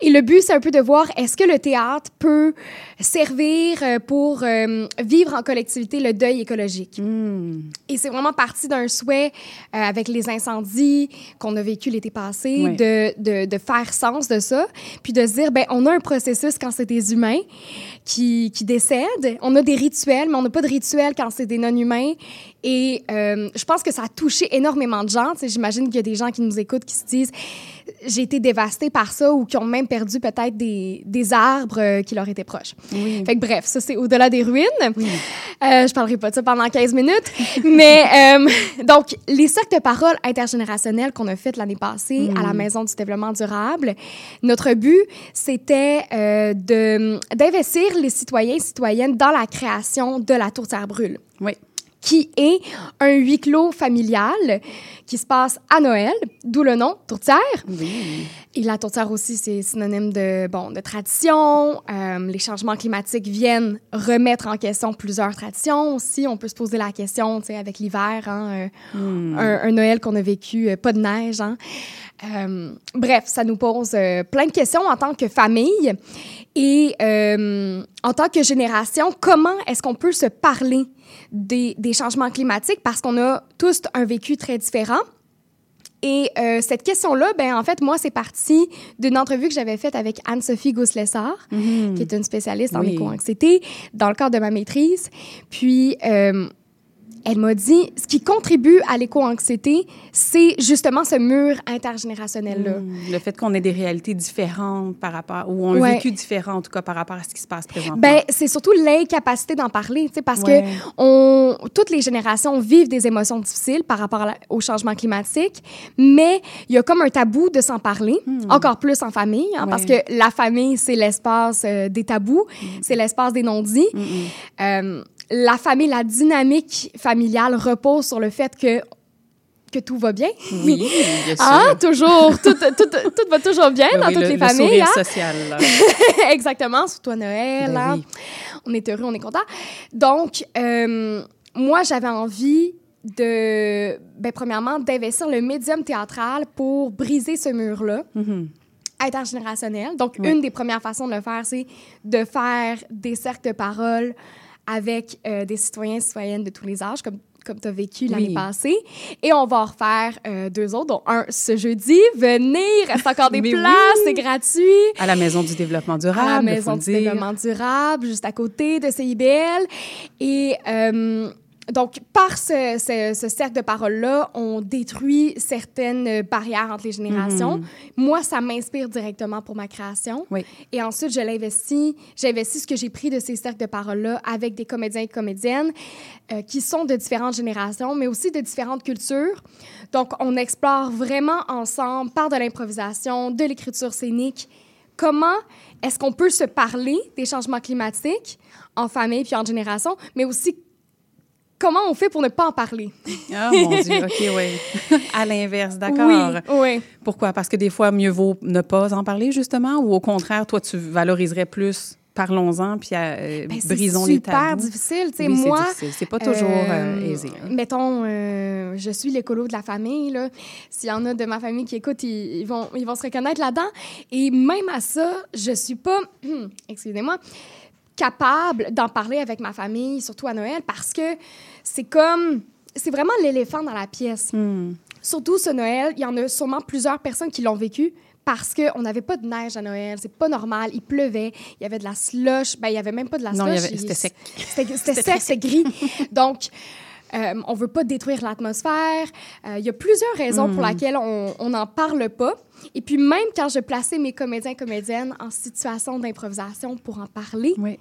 Et le but, c'est un peu de voir est-ce que le théâtre peut servir euh, pour euh, vivre en collectivité le deuil écologique. Hmm. Et c'est vraiment parti d'un souhait euh, avec les incendies qu'on a vécu l'été passé, de, de, de faire sens de ça, puis de se dire, ben on a un processus quand c'est des humains qui, qui décèdent, on a des rituels, mais on n'a pas de rituels quand c'est des non-humains. Et euh, je pense que ça a touché énormément de gens. J'imagine qu'il y a des gens qui nous écoutent qui se disent, j'ai été dévastée par ça ou qui ont même perdu peut-être des, des arbres euh, qui leur étaient proches. Oui. Fait que bref, ça c'est au-delà des ruines. Euh, je parlerai pas de ça pendant 15 minutes. Mais euh, donc, les cercles de parole intergénérationnels qu'on a fait l'année passée à la Maison du développement durable, notre but, c'était de- d'investir les citoyens et citoyennes dans la création de la tourtière brûle Oui. Qui est un huis clos familial qui se passe à Noël, d'où le nom tourtière. Et la tourtière aussi, c'est synonyme de, bon, de tradition. Euh, les changements climatiques viennent remettre en question plusieurs traditions aussi. On peut se poser la question, tu sais, avec l'hiver, hein, euh, un, un Noël qu'on a vécu, euh, pas de neige, hein. Bref, ça nous pose plein de questions en tant que famille et en tant que génération. Comment est-ce qu'on peut se parler des, des changements climatiques parce qu'on a tous un vécu très différent? Et euh, cette question-là, ben en fait, moi, c'est parti d'une entrevue que j'avais faite avec Anne-Sophie Gouslessard, qui est une spécialiste en Oui. éco-anxiété, dans le cadre de ma maîtrise. Puis, euh, elle m'a dit, ce qui contribue à l'éco-anxiété, c'est justement ce mur intergénérationnel-là. Hmm. Le fait qu'on ait des réalités différentes par rapport, ou un Ouais. vécu différent, en tout cas, par rapport à ce qui se passe présentement. Ben, c'est surtout l'incapacité d'en parler, tu sais, parce Ouais. que on, toutes les générations vivent des émotions difficiles par rapport la- au changement climatique, mais il y a comme un tabou de s'en parler, encore plus en famille, hein, parce Hmm. Que la famille, c'est l'espace euh, des tabous, c'est l'espace des non-dits. Euh, la famille, la dynamique familiale repose sur le fait que que tout va bien. oui, bien sûr. Ah, toujours, tout, tout, tout va toujours bien Ben dans toutes le- les le familles. sourire hein? social. là. Exactement, surtout à Noël. Ben hein? oui. On est heureux, on est content. Donc, euh, moi, j'avais envie de, ben, premièrement, d'investir le médium théâtral pour briser ce mur-là Mhm. intergénérationnel. Donc, Oui. une des premières façons de le faire, c'est de faire des cercles de parole avec euh, des citoyens et citoyennes de tous les âges, comme, comme tu as vécu l'année Oui. passée. Et on va en refaire euh, deux autres, dont un ce jeudi. Venez, reste encore des places, oui. c'est gratuit À la Maison du développement durable, à la Maison du dire. développement durable, juste à côté de CIBL. Et euh, donc, par ce, ce- ce cercle de parole-là, on détruit certaines barrières entre les générations. Moi, ça m'inspire directement pour ma création. Oui. Et ensuite, je l'investis. J'investis ce que j'ai pris de ces cercles de parole-là avec des comédiens et comédiennes euh, qui sont de différentes générations, mais aussi de différentes cultures. Donc, on explore vraiment ensemble, par de l'improvisation, de l'écriture scénique, comment est-ce qu'on peut se parler des changements climatiques en famille puis en génération, mais aussi comment on fait pour ne pas en parler? Ah, mon Dieu, OK, oui. à l'inverse, d'accord. Oui, oui. Pourquoi? Parce que des fois, mieux vaut ne pas en parler, justement, ou au contraire, toi, tu valoriserais plus parlons-en, puis euh, Ben, c'est brisons les super tabous. difficile. Tu sais, Oui, c'est moi, difficile. C'est pas toujours euh, euh, aisé. hein. Mettons, je suis l'écolo de la famille. là. S'il y en a de ma famille qui écoutent, ils, ils vont, ils vont se reconnaître là-dedans. Et même à ça, je suis pas, excusez-moi, capable d'en parler avec ma famille, surtout à Noël, parce que c'est comme, c'est vraiment l'éléphant dans la pièce. Hmm. Surtout ce Noël, il y en a sûrement plusieurs personnes qui l'ont vécu parce qu'on n'avait pas de neige à Noël. C'est pas normal. Il pleuvait. Il y avait de la slush. Ben, il y avait même pas de la Non, slush. avait- c'était sec. C'était sec, c'était gris. Donc, euh, on veut pas détruire l'atmosphère. Euh, Il y a plusieurs raisons Hmm. pour lesquelles on n'en parle pas. Et puis, même quand je plaçais mes comédiens et comédiennes en situation d'improvisation pour en parler, Oui,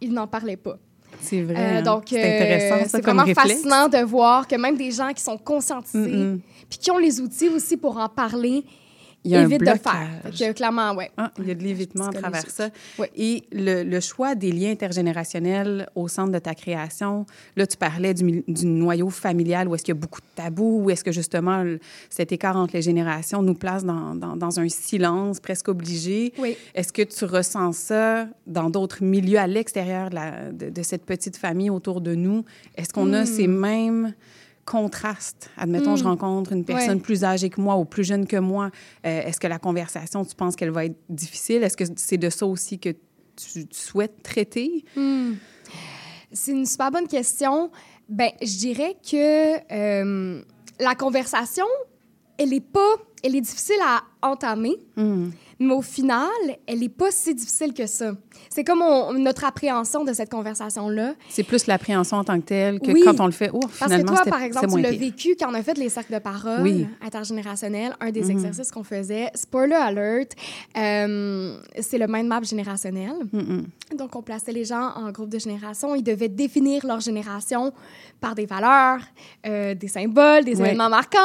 ils n'en parlaient pas. C'est vrai. Euh, hein. donc, c'est euh, intéressant, c'est vraiment réflexe. fascinant de voir que même des gens qui sont conscientisés, puis qui ont les outils aussi pour en parler, Il y a un évite de le faire. Que, clairement, ouais. Ah, il y a de l'évitement à travers ça. Ouais. Et le, le choix des liens intergénérationnels au centre de ta création, là, tu parlais du, noyau familial où est-ce qu'il y a beaucoup de tabous, où est-ce que justement cet écart entre les générations nous place dans, dans, dans un silence presque obligé. Oui. Est-ce que tu ressens ça dans d'autres milieux à l'extérieur de, la- de- de cette petite famille autour de nous? Est-ce qu'on a Hmm. ces mêmes contrastes? Admettons, je Hmm. rencontre une personne Ouais. plus âgée que moi ou plus jeune que moi. Euh, Est-ce que la conversation, tu penses qu'elle va être difficile? Est-ce que c'est de ça aussi que tu, tu souhaites traiter? Hmm. C'est une super bonne question. Ben, je dirais que euh, la conversation, elle est pas, elle est difficile à entamer, Hmm. Mais au final, elle est pas si difficile que ça. C'est comme on- notre appréhension de cette conversation-là. C'est plus l'appréhension en tant que telle que Oui. quand on le fait, oh, Parce que finalement, toi, par exemple, tu l'as vécu quand on a fait les cercles de parole Oui. intergénérationnels. Un des Mhm. exercices qu'on faisait, spoiler alert, euh, c'est le mind map générationnel. Donc, on plaçait les gens en groupe de génération. Ils devaient définir leur génération par des valeurs, euh, des symboles, des événements marquants.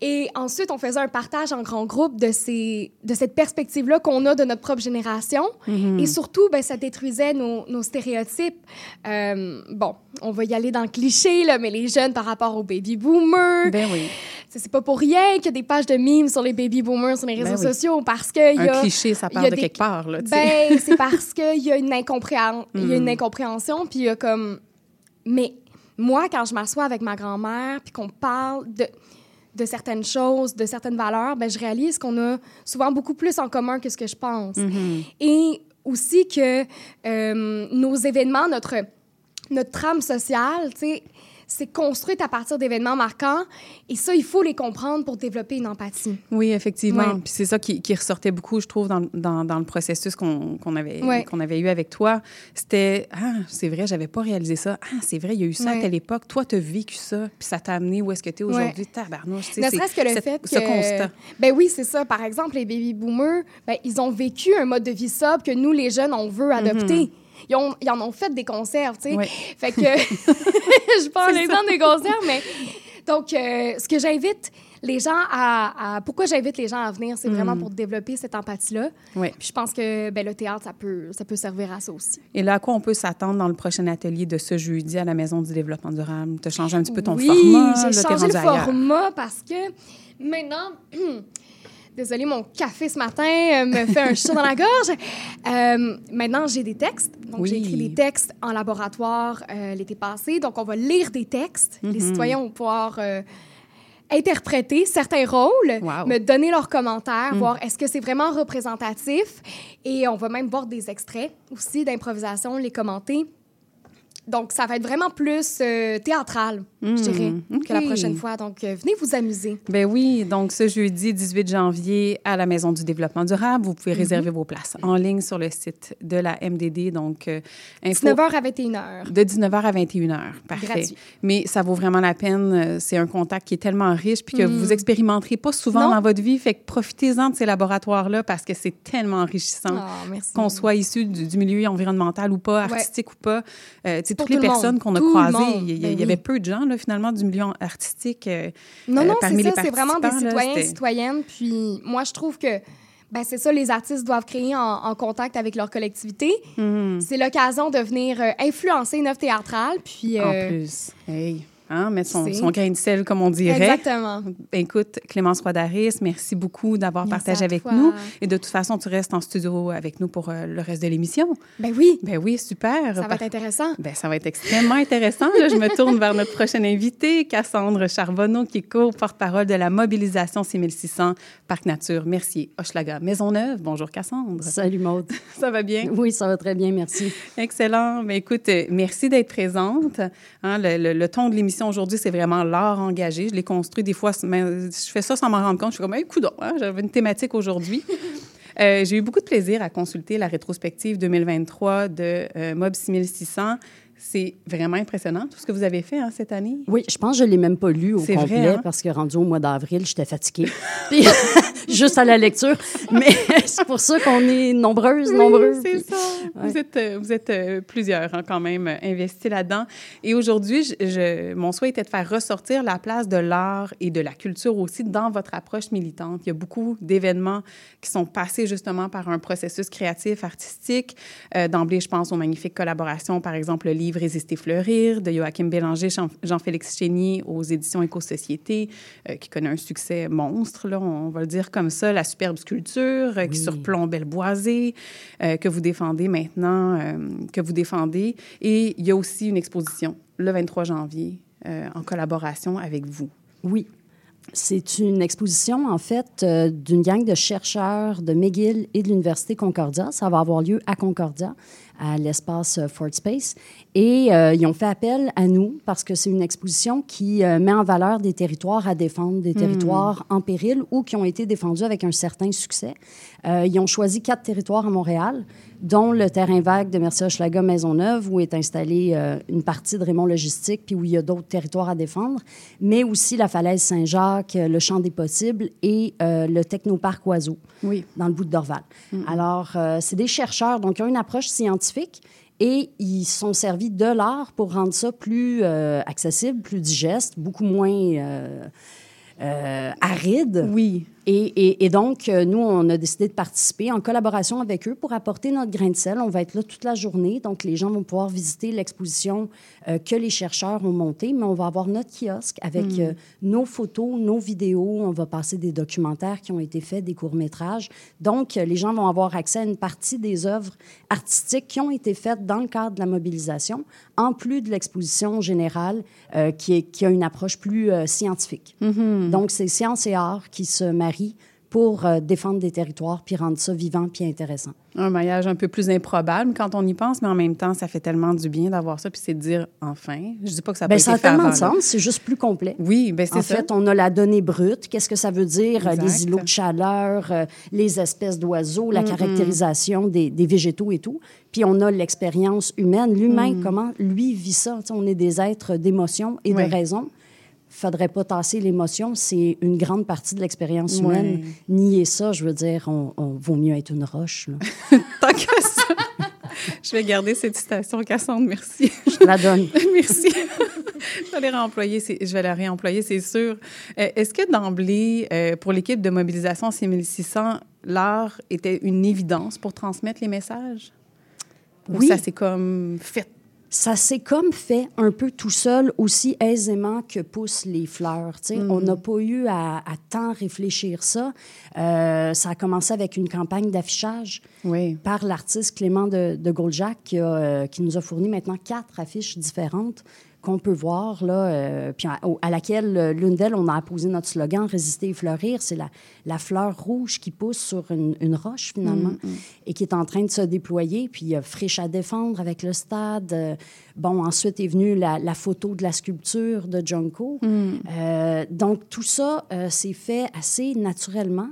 Et ensuite, on faisait un partage en grand groupe de, ces, de cette perspective-là qu'on a de notre propre génération. Mhm. Et surtout, ben, ça détruisait nos, nos stéréotypes. Euh, bon, on va y aller dans le cliché, là, mais les jeunes par rapport aux baby boomers. Ben oui. C'est pas pour rien qu'il y a des pages de mimes sur les baby boomers sur les réseaux Ben oui. sociaux parce que y a Un cliché, ça part de des- quelque part, là. Ben, c'est parce qu'il y a une incompréhension, il y a une Mm. incompréhension, puis il y a comme mais moi quand je m'assois avec ma grand-mère puis qu'on parle de de certaines choses, de certaines valeurs, ben je réalise qu'on a souvent beaucoup plus en commun que ce que je pense. Mhm. Et aussi que euh, nos événements, notre, notre trame sociale, tu sais, c'est construite à partir d'événements marquants. Et ça, il faut les comprendre pour développer une empathie. Oui, effectivement. Ouais. Puis c'est ça qui, qui ressortait beaucoup, je trouve, dans, dans, dans le processus qu'on avait, Ouais. qu'on avait eu avec toi. C'était Ah, c'est vrai, j'avais pas réalisé ça. Ah, c'est vrai, il y a eu ça à telle époque. Toi, tu as vécu ça, puis ça t'a amené où est-ce que tu es aujourd'hui? Tabarnouche, Ne serait-ce que le cette- fait que... Ce constat. Ben oui, c'est ça. Par exemple, les baby boomers, ben, ils ont vécu un mode de vie sobre que nous, les jeunes, on veut adopter. Ils, ont, ils en ont fait des conserves, tu sais. Ouais. Fait que... je prends C'est l'exemple des conserves, mais... Donc, euh, ce que j'invite les gens à... à- Pourquoi j'invite les gens à venir, c'est vraiment Mhm. pour développer cette empathie-là. Ouais. Puis je pense que ben, le théâtre, ça peut, ça peut servir à ça aussi. Et là, à quoi on peut s'attendre dans le prochain atelier de ce jeudi à la Maison du développement durable? Tu as changé un petit peu ton oui, format. j'ai là, t'es changé le format parce que maintenant... Désolée, mon café ce matin euh, me fait un chat dans la gorge. Euh, maintenant, j'ai des textes. Donc, j'ai écrit des textes en laboratoire euh, l'été passé. Donc, on va lire des textes. Les Mhm. citoyens vont pouvoir euh, interpréter certains rôles, Wow. me donner leurs commentaires, Mm. voir est-ce que c'est vraiment représentatif. Et on va même voir des extraits aussi d'improvisation, les commenter. Donc, ça va être vraiment plus euh, théâtral, je dirais, que la prochaine fois. Donc, euh, venez vous amuser. Ben oui, donc ce jeudi 18 janvier à la Maison du développement durable, vous pouvez Mhm. réserver vos places en ligne sur le site de la MDD. Donc, euh, info- 19h à 21h. de 19h à 21h. Parfait. Gratuit. Mais ça vaut vraiment la peine. Euh, C'est un contact qui est tellement riche puis que Mm. vous expérimenterez pas souvent Non. dans votre vie. Fait que profitez-en de ces laboratoires-là parce que c'est tellement enrichissant. Merci. Qu'on soit issu du, du milieu environnemental ou pas, Ouais. artistique ou pas. Euh, tu sais, Pour toutes les le personnes qu'on a croisées, monde. il y, Ben il y avait peu de gens, là, finalement, du milieu artistique. euh, Non, euh, non, parmi c'est les ça, c'est vraiment des là, citoyens, citoyennes. Puis moi, je trouve que ben, c'est ça, les artistes doivent créer en, en contact avec leur collectivité. Mhm. C'est l'occasion de venir euh, influencer une œuvre théâtrale. Puis, En plus. Hey. Hein, mettre son, grain de sel, comme on dirait. Exactement. Écoute, Clémence Rodaris, merci beaucoup d'avoir Merci partagé avec toi. nous. Et de toute façon, tu restes en studio avec nous pour euh, le reste de l'émission. Ben oui, Ben oui, super. ça va être intéressant. Ben, ça va être extrêmement intéressant. Là, je me tourne vers notre prochaine invitée, Cassandre Charbonneau, qui est co-porte-parole de la mobilisation 6600 Parc Nature Mercier, Hochelaga, Maisonneuve. Bonjour, Cassandre. Salut Maude. Ça va bien? Oui, ça va très bien, merci. Excellent. Ben, écoute, euh, merci d'être présente. Hein, le, le- le ton de l'émission aujourd'hui, c'est vraiment l'art engagé. Je l'ai construit des fois, mais je fais ça sans m'en rendre compte. Je suis comme, hey, coudonc, hein, j'avais une thématique aujourd'hui. Euh, J'ai eu beaucoup de plaisir à consulter la rétrospective 2023 de euh, Mob 6600. C'est vraiment impressionnant tout ce que vous avez fait hein, cette année? Oui, je pense que je ne l'ai même pas lu au complet vrai, hein? parce que rendu au mois d'avril, j'étais fatiguée. Puis, juste à la lecture. Mais c'est pour ça qu'on est nombreuses, nombreux. C'est ça. Ouais. Vous êtes, euh, vous êtes euh, plusieurs hein, quand même euh, investis là-dedans. Et aujourd'hui, je, je- mon souhait était de faire ressortir la place de l'art et de la culture aussi dans votre approche militante. Il y a beaucoup d'événements qui sont passés justement par un processus créatif, artistique. Euh, D'emblée, je pense aux magnifiques collaborations, par exemple le livre Résister, fleurir de Joachim Bélanger, Jean- Jean-Félix Chénier aux éditions Éco-Société, euh, qui connaît un succès monstre, là, on va le dire comme ça, La superbe sculpture euh, qui surplombe le boisé, euh, que vous défendez maintenant, que vous défendez. Et il y a aussi une exposition le 23 janvier en collaboration avec vous. Oui. C'est une exposition, en fait, euh, d'une gang de chercheurs de McGill et de l'Université Concordia. Ça va avoir lieu à Concordia, à l'espace euh, Fort Space. Et euh, ils ont fait appel à nous parce que c'est une exposition qui met en valeur des territoires à défendre, des territoires en péril ou qui ont été défendus avec un certain succès. Ils ont choisi quatre territoires à Montréal, dont le terrain vague de Mercier Hochelaga Maisonneuve, où est installée euh, une partie de Raymond Logistique, puis où il y a d'autres territoires à défendre, mais aussi la falaise Saint-Jacques, euh, le champ des possibles et euh, le technoparc Oiseau, Oui. dans le bout de Dorval. Alors, euh, c'est des chercheurs, donc ils ont une approche scientifique et ils sont servis de l'art pour rendre ça plus accessible, plus digeste, beaucoup moins euh, aride. Oui. Et, et- et donc, euh, nous, on a décidé de participer en collaboration avec eux pour apporter notre grain de sel. On va être là toute la journée, donc les gens vont pouvoir visiter l'exposition euh, que les chercheurs ont montée, mais on va avoir notre kiosque avec euh, nos photos, nos vidéos. On va passer des documentaires qui ont été faits, des courts-métrages. Donc, les gens vont avoir accès à une partie des œuvres artistiques qui ont été faites dans le cadre de la mobilisation, en plus de l'exposition générale euh, qui, est, qui a une approche plus scientifique. Donc, c'est science et art qui se marient pour euh, défendre des territoires puis rendre ça vivant puis intéressant. Un maillage un peu plus improbable quand on y pense, mais en même temps, ça fait tellement du bien d'avoir ça, puis c'est de dire enfin. Je dis pas que ça Ben, pas ça a tellement de sens, c'est juste plus complet. Oui, ben c'est En ça. fait, on a la donnée brute. Qu'est-ce que ça veut dire? euh, Exact. Les îlots de chaleur, euh, les espèces d'oiseaux, la caractérisation des, des végétaux et tout. Puis on a l'expérience humaine. L'humain, comment lui vit ça? On est des êtres d'émotion et de raison. Faudrait pas tasser l'émotion. C'est une grande partie de l'expérience humaine. Nier ça, je veux dire, on, on vaut mieux être une roche. Tant que ça. Je vais garder cette citation, Cassandre, merci. Je la donne. Merci. je vais les réemployer, c'est- je vais la réemployer, c'est sûr. Euh, Est-ce que d'emblée, euh, pour l'équipe de mobilisation 6600, l'art était une évidence pour transmettre les messages? Ou Oui. ça s'est comme fait? Ça s'est comme fait un peu tout seul, aussi aisément que poussent les fleurs. On n'a pas eu à, à tant réfléchir ça. Euh, ça a commencé avec une campagne d'affichage Oui. par l'artiste Clément de, de Goldjack qui, a, euh, qui nous a fourni maintenant quatre affiches différentes qu'on peut voir, là, euh, puis à, laquelle euh, l'une d'elles, on a apposé notre slogan « Résister et fleurir ». C'est la, la fleur rouge qui pousse sur une, une roche, finalement, et qui est en train de se déployer. Puis il y a Friche à défendre avec le stade. Euh, bon, ensuite est venue la, la photo de la sculpture de Junko. Euh, donc, tout ça s'est fait assez naturellement.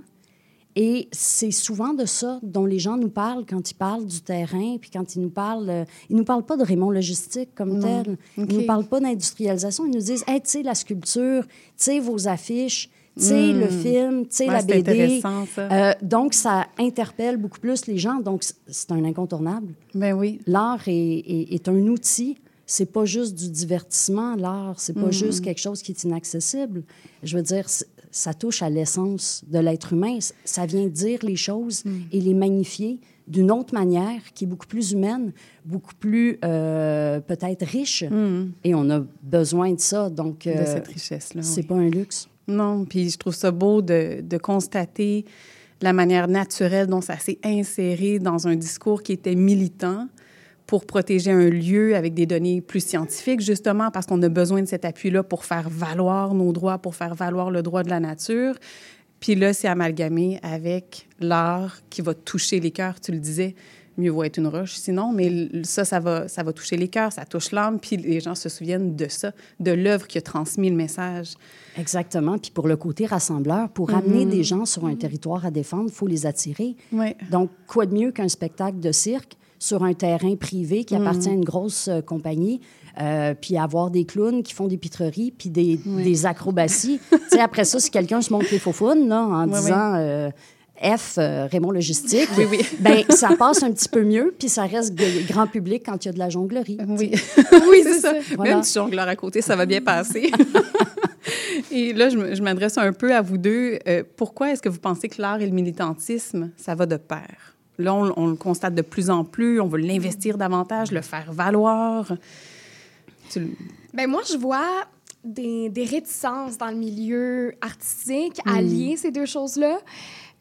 Et c'est souvent de ça dont les gens nous parlent quand ils parlent du terrain, puis quand ils nous parlent... euh, ils nous parlent pas de Raymond Logistique comme tel. Ils nous parlent pas d'industrialisation. Ils nous disent, hey, tu sais, la sculpture, tu sais, vos affiches, tu sais, le film, tu sais, Ouais, la BD. ça. Euh, donc, ça interpelle beaucoup plus les gens. Donc, c'est un incontournable. Ben oui. L'art est, est- est un outil. C'est pas juste du divertissement, l'art. C'est pas juste quelque chose qui est inaccessible. Je veux dire, ça touche à l'essence de l'être humain. Ça vient dire les choses et les magnifier d'une autre manière qui est beaucoup plus humaine, beaucoup plus euh, peut-être riche. Et on a besoin de ça. Donc, De euh, cette richesse-là. c'est oui. pas un luxe. Non, puis je trouve ça beau de, de constater la manière naturelle dont ça s'est inséré dans un discours qui était militant pour protéger un lieu avec des données plus scientifiques, justement parce qu'on a besoin de cet appui-là pour faire valoir nos droits, pour faire valoir le droit de la nature. Puis là, c'est amalgamé avec l'art qui va toucher les cœurs, tu le disais. Mieux vaut être une roche sinon, mais ça, ça va, ça va toucher les cœurs, ça touche l'âme, puis les gens se souviennent de ça, de l'œuvre qui a transmis le message. Exactement. Puis pour le côté rassembleur, pour amener des gens sur un territoire à défendre, il faut les attirer. Donc, quoi de mieux qu'un spectacle de cirque sur un terrain privé qui Mm. appartient à une grosse euh, compagnie, euh, puis avoir des clowns qui font des pitreries, puis des, des acrobaties. tu sais, après ça, si quelqu'un se montre les faufounes, là, en Oui, oui. disant... euh, F, euh, Raymond Logistique, ben, ça passe un petit peu mieux, puis ça reste grand public quand il y a de la jonglerie. Oui, Oui, c'est ça. Voilà. Même du jongleur à côté, ça va bien passer. et là, je, m'adresse un peu à vous deux. Euh, pourquoi est-ce que vous pensez que l'art et le militantisme, ça va de pair? Là, on, on le constate de plus en plus. On veut l'investir davantage, le faire valoir. Tu Ben moi, je vois des, des réticences dans le milieu artistique à lier ces deux choses-là.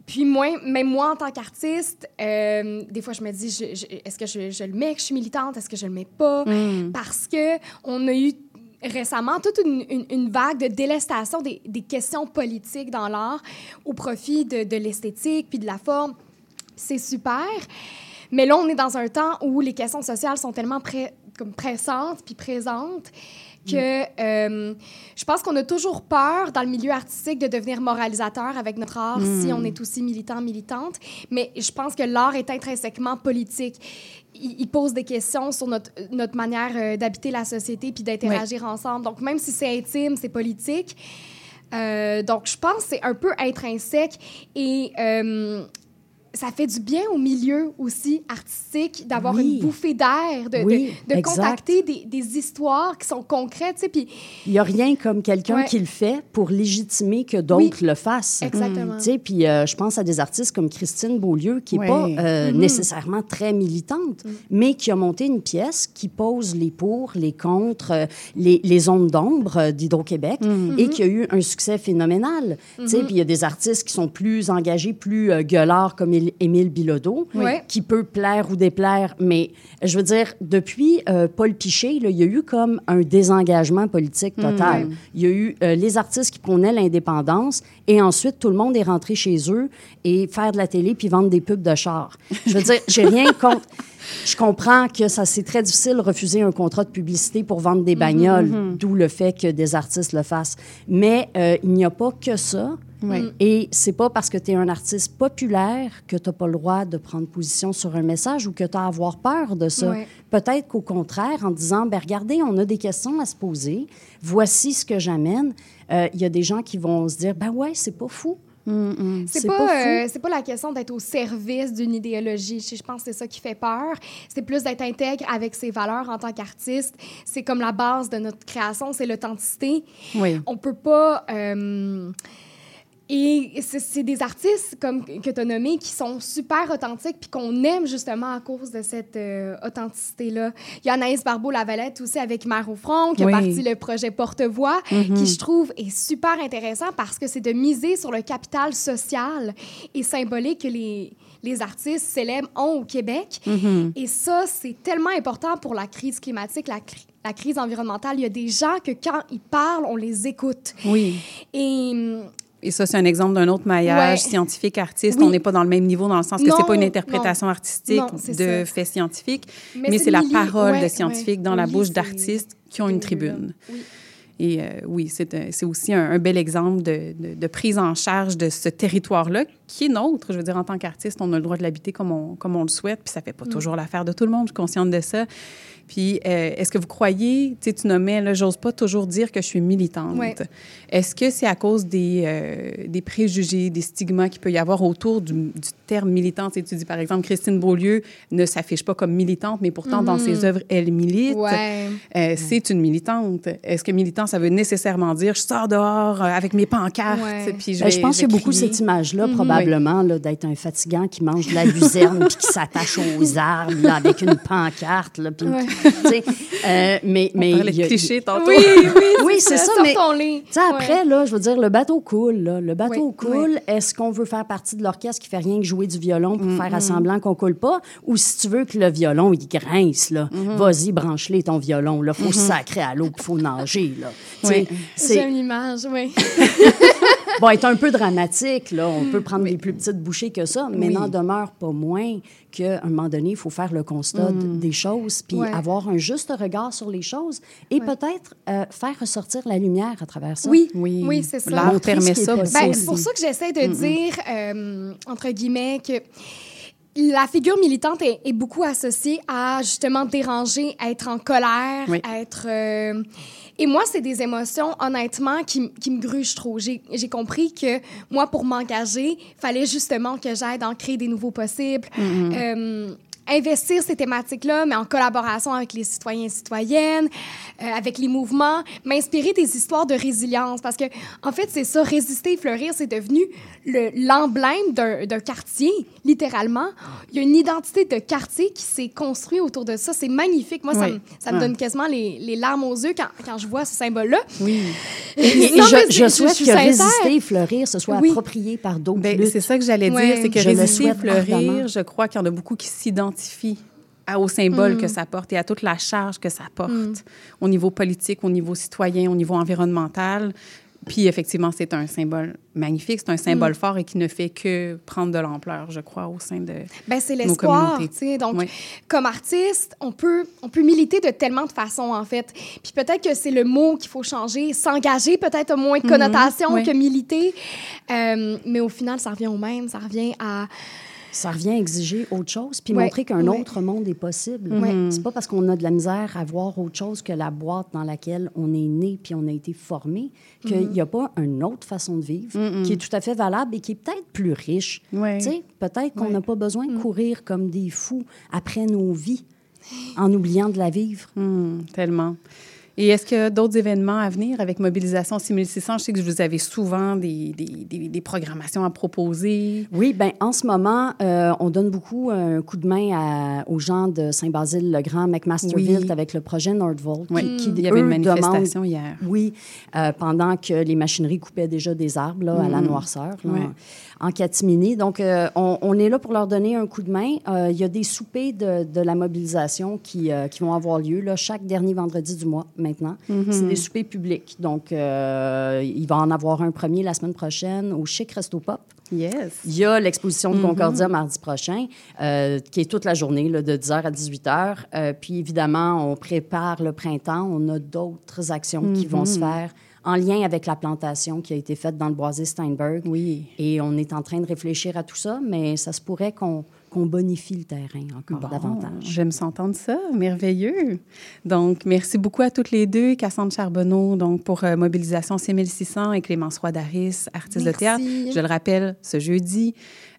Puis moi, même moi, en tant qu'artiste, euh, des fois, je me dis, est-ce que je, je le mets, que je suis militante, est-ce que je le mets pas? Parce que on a eu récemment toute une, une- une vague de délestation des, des questions politiques dans l'art au profit de, de l'esthétique puis de la forme. C'est super. Mais là, on est dans un temps où les questions sociales sont tellement pré- comme pressantes puis présentes que euh, je pense qu'on a toujours peur dans le milieu artistique de devenir moralisateur avec notre art si on est aussi militant, militante. Mais je pense que l'art est intrinsèquement politique. Il, il pose des questions sur notre, notre manière euh, d'habiter la société puis d'interagir ensemble. Donc, même si c'est intime, c'est politique. Euh, donc, je pense que c'est un peu intrinsèque et euh, ça fait du bien au milieu aussi artistique d'avoir Oui. une bouffée d'air, de, de- Oui, de, exact. contacter des, des histoires qui sont concrètes, tu sais, puis Il n'y a rien comme quelqu'un Ouais. qui le fait pour légitimer que d'autres le fassent. Exactement. Tu sais, puis euh, je pense à des artistes comme Christine Beaulieu, qui n'est Ouais. pas euh, Mhm. nécessairement très militante, mais qui a monté une pièce qui pose les pour, les contre, euh, les, les zones d'ombre d'Hydro-Québec et qui a eu un succès phénoménal. Tu sais, puis il y a des artistes qui sont plus engagés, plus euh, gueulards, comme Él- Émile Bilodeau, qui peut plaire ou déplaire. Mais je veux dire, depuis euh, Paul Piché, là, il y a eu comme un désengagement politique total. Il y a eu euh, les artistes qui prônaient l'indépendance et ensuite tout le monde est rentré chez eux et faire de la télé puis vendre des pubs de chars. Je veux dire, j'ai rien contre. Je comprends que ça c'est très difficile de refuser un contrat de publicité pour vendre des bagnoles, d'où le fait que des artistes le fassent. Mais euh, il n'y a pas que ça. Et c'est pas parce que tu es un artiste populaire que tu n'as pas le droit de prendre position sur un message ou que tu as à avoir peur de ça. Peut-être qu'au contraire, en disant, ben regardez, on a des questions à se poser, voici ce que j'amène, euh, il y a des gens qui vont se dire, ben ouais, c'est pas fou. C'est C'est pas, pas euh, pas la question d'être au service d'une idéologie. Je je pense que c'est ça qui fait peur. C'est plus d'être intègre avec ses valeurs en tant qu'artiste. C'est comme la base de notre création, c'est l'authenticité. Oui. On peut pas. euh, et c'est des artistes comme que tu as nommé qui sont super authentiques puis qu'on aime justement à cause de cette euh, authenticité-là. Il y a Anaïs Barbeau-Lavalette aussi avec Mère au front qui Oui. a parti le projet Porte-Voix qui, je trouve, est super intéressant parce que c'est de miser sur le capital social et symbolique que les, les artistes célèbres ont au Québec. Et ça, c'est tellement important pour la crise climatique, la, cri- la crise environnementale. Il y a des gens que quand ils parlent, on les écoute. Oui. Et hum, Et ça, c'est un exemple d'un autre maillage Ouais. scientifique, artiste. Oui. On n'est pas dans le même niveau dans le sens que c'est pas une interprétation non. artistique Non, de ça. faits scientifiques, Mais mais, c'est la parole ouais, de scientifiques ouais. dans la bouche d'artistes qui ont une tribune. Oui. Et euh, oui, c'est aussi un, un bel exemple de, de- de prise en charge de ce territoire-là qui est nôtre. Je veux dire, en tant qu'artiste, on a le droit de l'habiter comme on, comme on le souhaite, puis ça fait Mm. pas toujours l'affaire de tout le monde, je suis consciente de ça. Puis, euh, est-ce que vous croyez, tu sais, tu nommais, là, j'ose pas toujours dire que je suis militante. Ouais. Est-ce que c'est à cause des, euh, des préjugés, des stigmas qu'il peut y avoir autour du, du terme militante? Tu sais, tu dis, par exemple, Christine Beaulieu ne s'affiche pas comme militante, mais pourtant, dans ses œuvres, elle milite. Mm-hmm. Ouais. Euh, c'est une militante. Est-ce que militant, ça veut nécessairement dire je sors dehors avec mes pancartes, Ouais. puis je, Ben, vais, je pense qu'il y a beaucoup cette image-là, Mhm. probablement, là, d'être un fatigant qui mange de la luzerne puis qui s'attache aux arbres là, avec une pancarte. Là, puis, Ouais. euh, mais, On mais il y de a- clichés tantôt. Oui, oui, Oui, c'est ça, mais-. Tu sais, après, là, je veux dire, le bateau coule. là. Le bateau Oui, coule. Est-ce qu'on veut faire partie de l'orchestre qui fait rien que jouer du violon pour faire à semblant qu'on coule pas? Ou si tu veux que le violon, il grince, là, vas-y, branche-les ton violon. Là, faut sacrer à l'eau, puis faut nager, là. Oui. c'est J'aime l'image, oui. bon, être un peu dramatique, là. On peut prendre des plus petites bouchées que ça, mais Oui. n'en demeure pas moins qu'à un moment donné, il faut faire le constat d- des choses, puis Ouais. avoir un juste regard sur les choses et peut-être euh, faire ressortir la lumière à travers ça. Oui, Oui, oui, c'est ça. L'art permet est ça. Ben, aussi. c'est pour ça que j'essaie de dire, euh, entre guillemets, que la figure militante est, est, beaucoup associée à justement déranger, à être en colère, Oui. à être. euh, Et moi, c'est des émotions, honnêtement, qui, qui me grugent trop. J'ai compris que moi, pour m'engager, fallait justement que j'aide à en créer des nouveaux possibles. Mhm. Euh, investir ces thématiques-là, mais en collaboration avec les citoyens et citoyennes, euh, avec les mouvements, m'inspirer des histoires de résilience. Parce que, en fait, c'est ça, résister et fleurir, c'est devenu le- l'emblème d'un d'un quartier, littéralement. Il y a une identité de quartier qui s'est construite autour de ça. C'est magnifique. Moi, ça, me, ça me Ouais. donne quasiment les, les larmes aux yeux quand, quand je vois ce symbole-là. Oui. Et, et Non, je, mais je c'est- souhaite que sincère. résister et fleurir se soit Oui. approprié par d'autres Ben, c'est ça que j'allais dire, c'est que Je résister, souhaite fleurir, ardemment. je crois qu'il y en a beaucoup qui s'identifient à- au symbole Mm. que ça porte et à toute la charge que ça porte Mm. au niveau politique, au niveau citoyen, au niveau environnemental. Puis effectivement, c'est un symbole magnifique, c'est un symbole Mm. fort et qui ne fait que prendre de l'ampleur, je crois, au sein de Ben, c'est nos l'espoir, communautés. tu sais. Donc, Oui. comme artiste, on peut, on peut militer de tellement de façons, en fait. Puis peut-être que c'est le mot qu'il faut changer. S'engager, peut-être, a moins de Mhm, connotation oui. que militer. Euh, mais au final, ça revient au même. Ça revient à... Ça revient à exiger autre chose, puis Ouais, montrer qu'un ouais. autre monde est possible. Ouais. C'est pas parce qu'on a de la misère à voir autre chose que la boîte dans laquelle on est né puis on a été formé qu'il Mhm. n'y a pas une autre façon de vivre Mhm. qui est tout à fait valable et qui est peut-être plus riche. Ouais. Tu sais, peut-être qu'on Ouais. n'a pas besoin de courir comme des fous après nos vies en oubliant de la vivre. Hmm, tellement. Et est-ce qu'il y a d'autres événements à venir avec Mobilisation 6600? Je sais que vous avez souvent des, des, des- des programmations à proposer. Oui, ben en ce moment, euh, on donne beaucoup un coup de main à- aux gens de Saint-Basile-le-Grand, McMasterville, Oui. avec le projet Nordvolt. Oui, qui, il y avait une manifestation demandent- hier. Oui, euh, pendant que les machineries coupaient déjà des arbres là, à la Mhm. noirceur, là, Ouais. En, catimini. Donc, euh, on, on est là pour leur donner un coup de main. Euh, Il y a des soupers de, de la mobilisation qui, euh, qui vont avoir lieu là, chaque dernier vendredi du mois maintenant. Mhm. C'est des soupers publics. Donc, il va en avoir un premier la semaine prochaine au Chic Resto Pop. Yes. Il y a l'exposition de Mhm. Concordia mardi prochain, qui est toute la journée, là, de 10h à 18h. Euh, puis évidemment, on prépare le printemps. On a d'autres actions qui vont Mhm. se faire en lien avec la plantation qui a été faite dans le boisé Steinberg. Oui. Et on est en train de réfléchir à tout ça, mais ça se pourrait qu'on qu'on bonifie le terrain encore Bon, davantage. J'aime s'entendre ça. Merveilleux. Donc, merci beaucoup à toutes les deux. Cassandre Charbonneau, donc, pour euh, Mobilisation 6600 et Clémence Roy-Daris, artiste de théâtre. Je le rappelle, ce jeudi,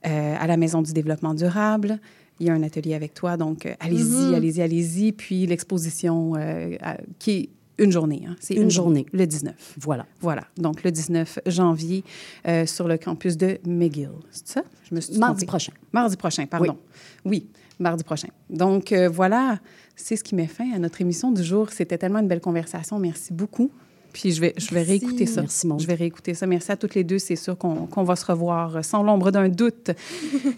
euh, à la Maison du développement durable. Il y a un atelier avec toi, donc euh, allez-y, Mm-hmm. Mhm. allez-y, allez-y. Puis l'exposition euh, qui est une journée. hein. C'est Une journée. Le 19. Voilà. Voilà. Donc, le 19 janvier euh, sur le campus de McGill. C'est ça? Je me suis Mardi prochain. Mardi prochain, pardon. Oui, mardi prochain. Donc, euh, voilà, c'est ce qui met fin à notre émission du jour. C'était tellement une belle conversation. Merci beaucoup. Puis je vais, je vais Merci. réécouter ça. Merci. Je vais réécouter ça. Merci à toutes les deux. C'est sûr qu'on va se revoir sans l'ombre d'un doute.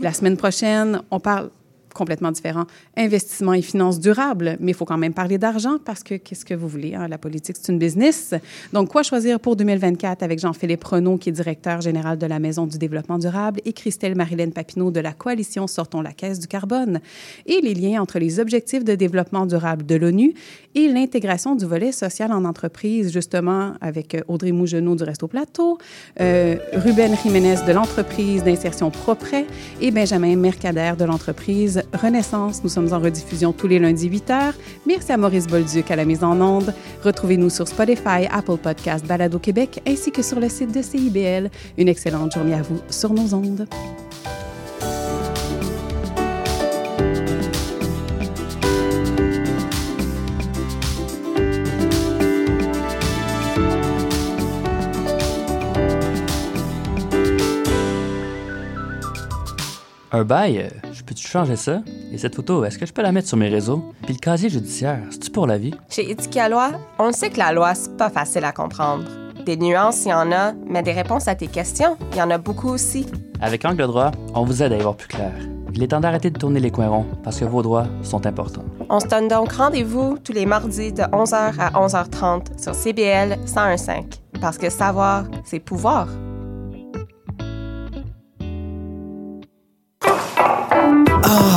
La semaine prochaine, on parle complètement différent. Investissement et finances durables, mais il faut quand même parler d'argent parce que qu'est-ce que vous voulez? hein? La politique, c'est une business. Donc, quoi choisir pour 2024 avec Jean-Philippe Renaud, qui est directeur général de la Maison du développement durable, et Christelle Marilène Papineau de la coalition Sortons la caisse du carbone, et les liens entre les objectifs de développement durable de l'ONU et l'intégration du volet social en entreprise, justement, avec euh, Audrey Mougenot du Resto Plateau, euh, Ruben Jiménez de l'entreprise d'insertion Propret et Benjamin Mercader de l'entreprise Renaissance. Nous sommes en rediffusion tous les lundis 8 h. Merci à Maurice Bolduc à la mise en onde. Retrouvez-nous sur Spotify, Apple Podcast, Balado Québec ainsi que sur le site de CIBL. Une excellente journée à vous sur nos ondes. Un bail, euh, je peux-tu changer ça? Et cette photo, est-ce que je peux la mettre sur mes réseaux? Puis le casier judiciaire, c'est-tu pour la vie? Chez Éthique à loi, on le sait que la loi, c'est pas facile à comprendre. Des nuances, il y en a, mais des réponses à tes questions, il y en a beaucoup aussi. Avec Angle droit, on vous aide à y voir plus clair. Il est temps d'arrêter de tourner les coins ronds parce que vos droits sont importants. On se donne donc rendez-vous tous les mardis de 11h à 11h30 sur CBL 101.5. Parce que savoir, c'est pouvoir.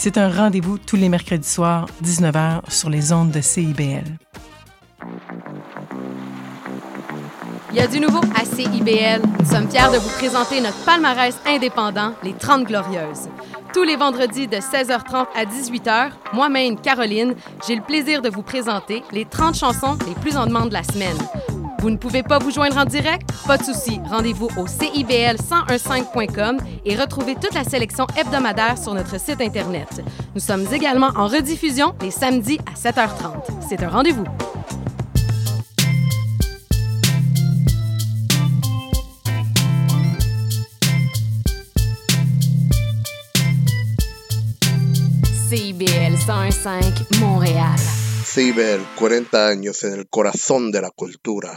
C'est un rendez-vous tous les mercredis soirs, 19h, sur les ondes de CIBL. Il y a du nouveau à CIBL. Nous sommes fiers de vous présenter notre palmarès indépendant, les 30 Glorieuses. Tous les vendredis de 16h30 à 18h, moi-même, Caroline, j'ai le plaisir de vous présenter les 30 chansons les plus en demande de la semaine. Vous ne pouvez pas vous joindre en direct? Pas de souci. Rendez-vous au CIBL1015.com et retrouvez toute la sélection hebdomadaire sur notre site Internet. Nous sommes également en rediffusion les samedis à 7h30. C'est un rendez-vous. CIBL 101.5 Montréal. Ciber, 40 años en el corazón de la cultura.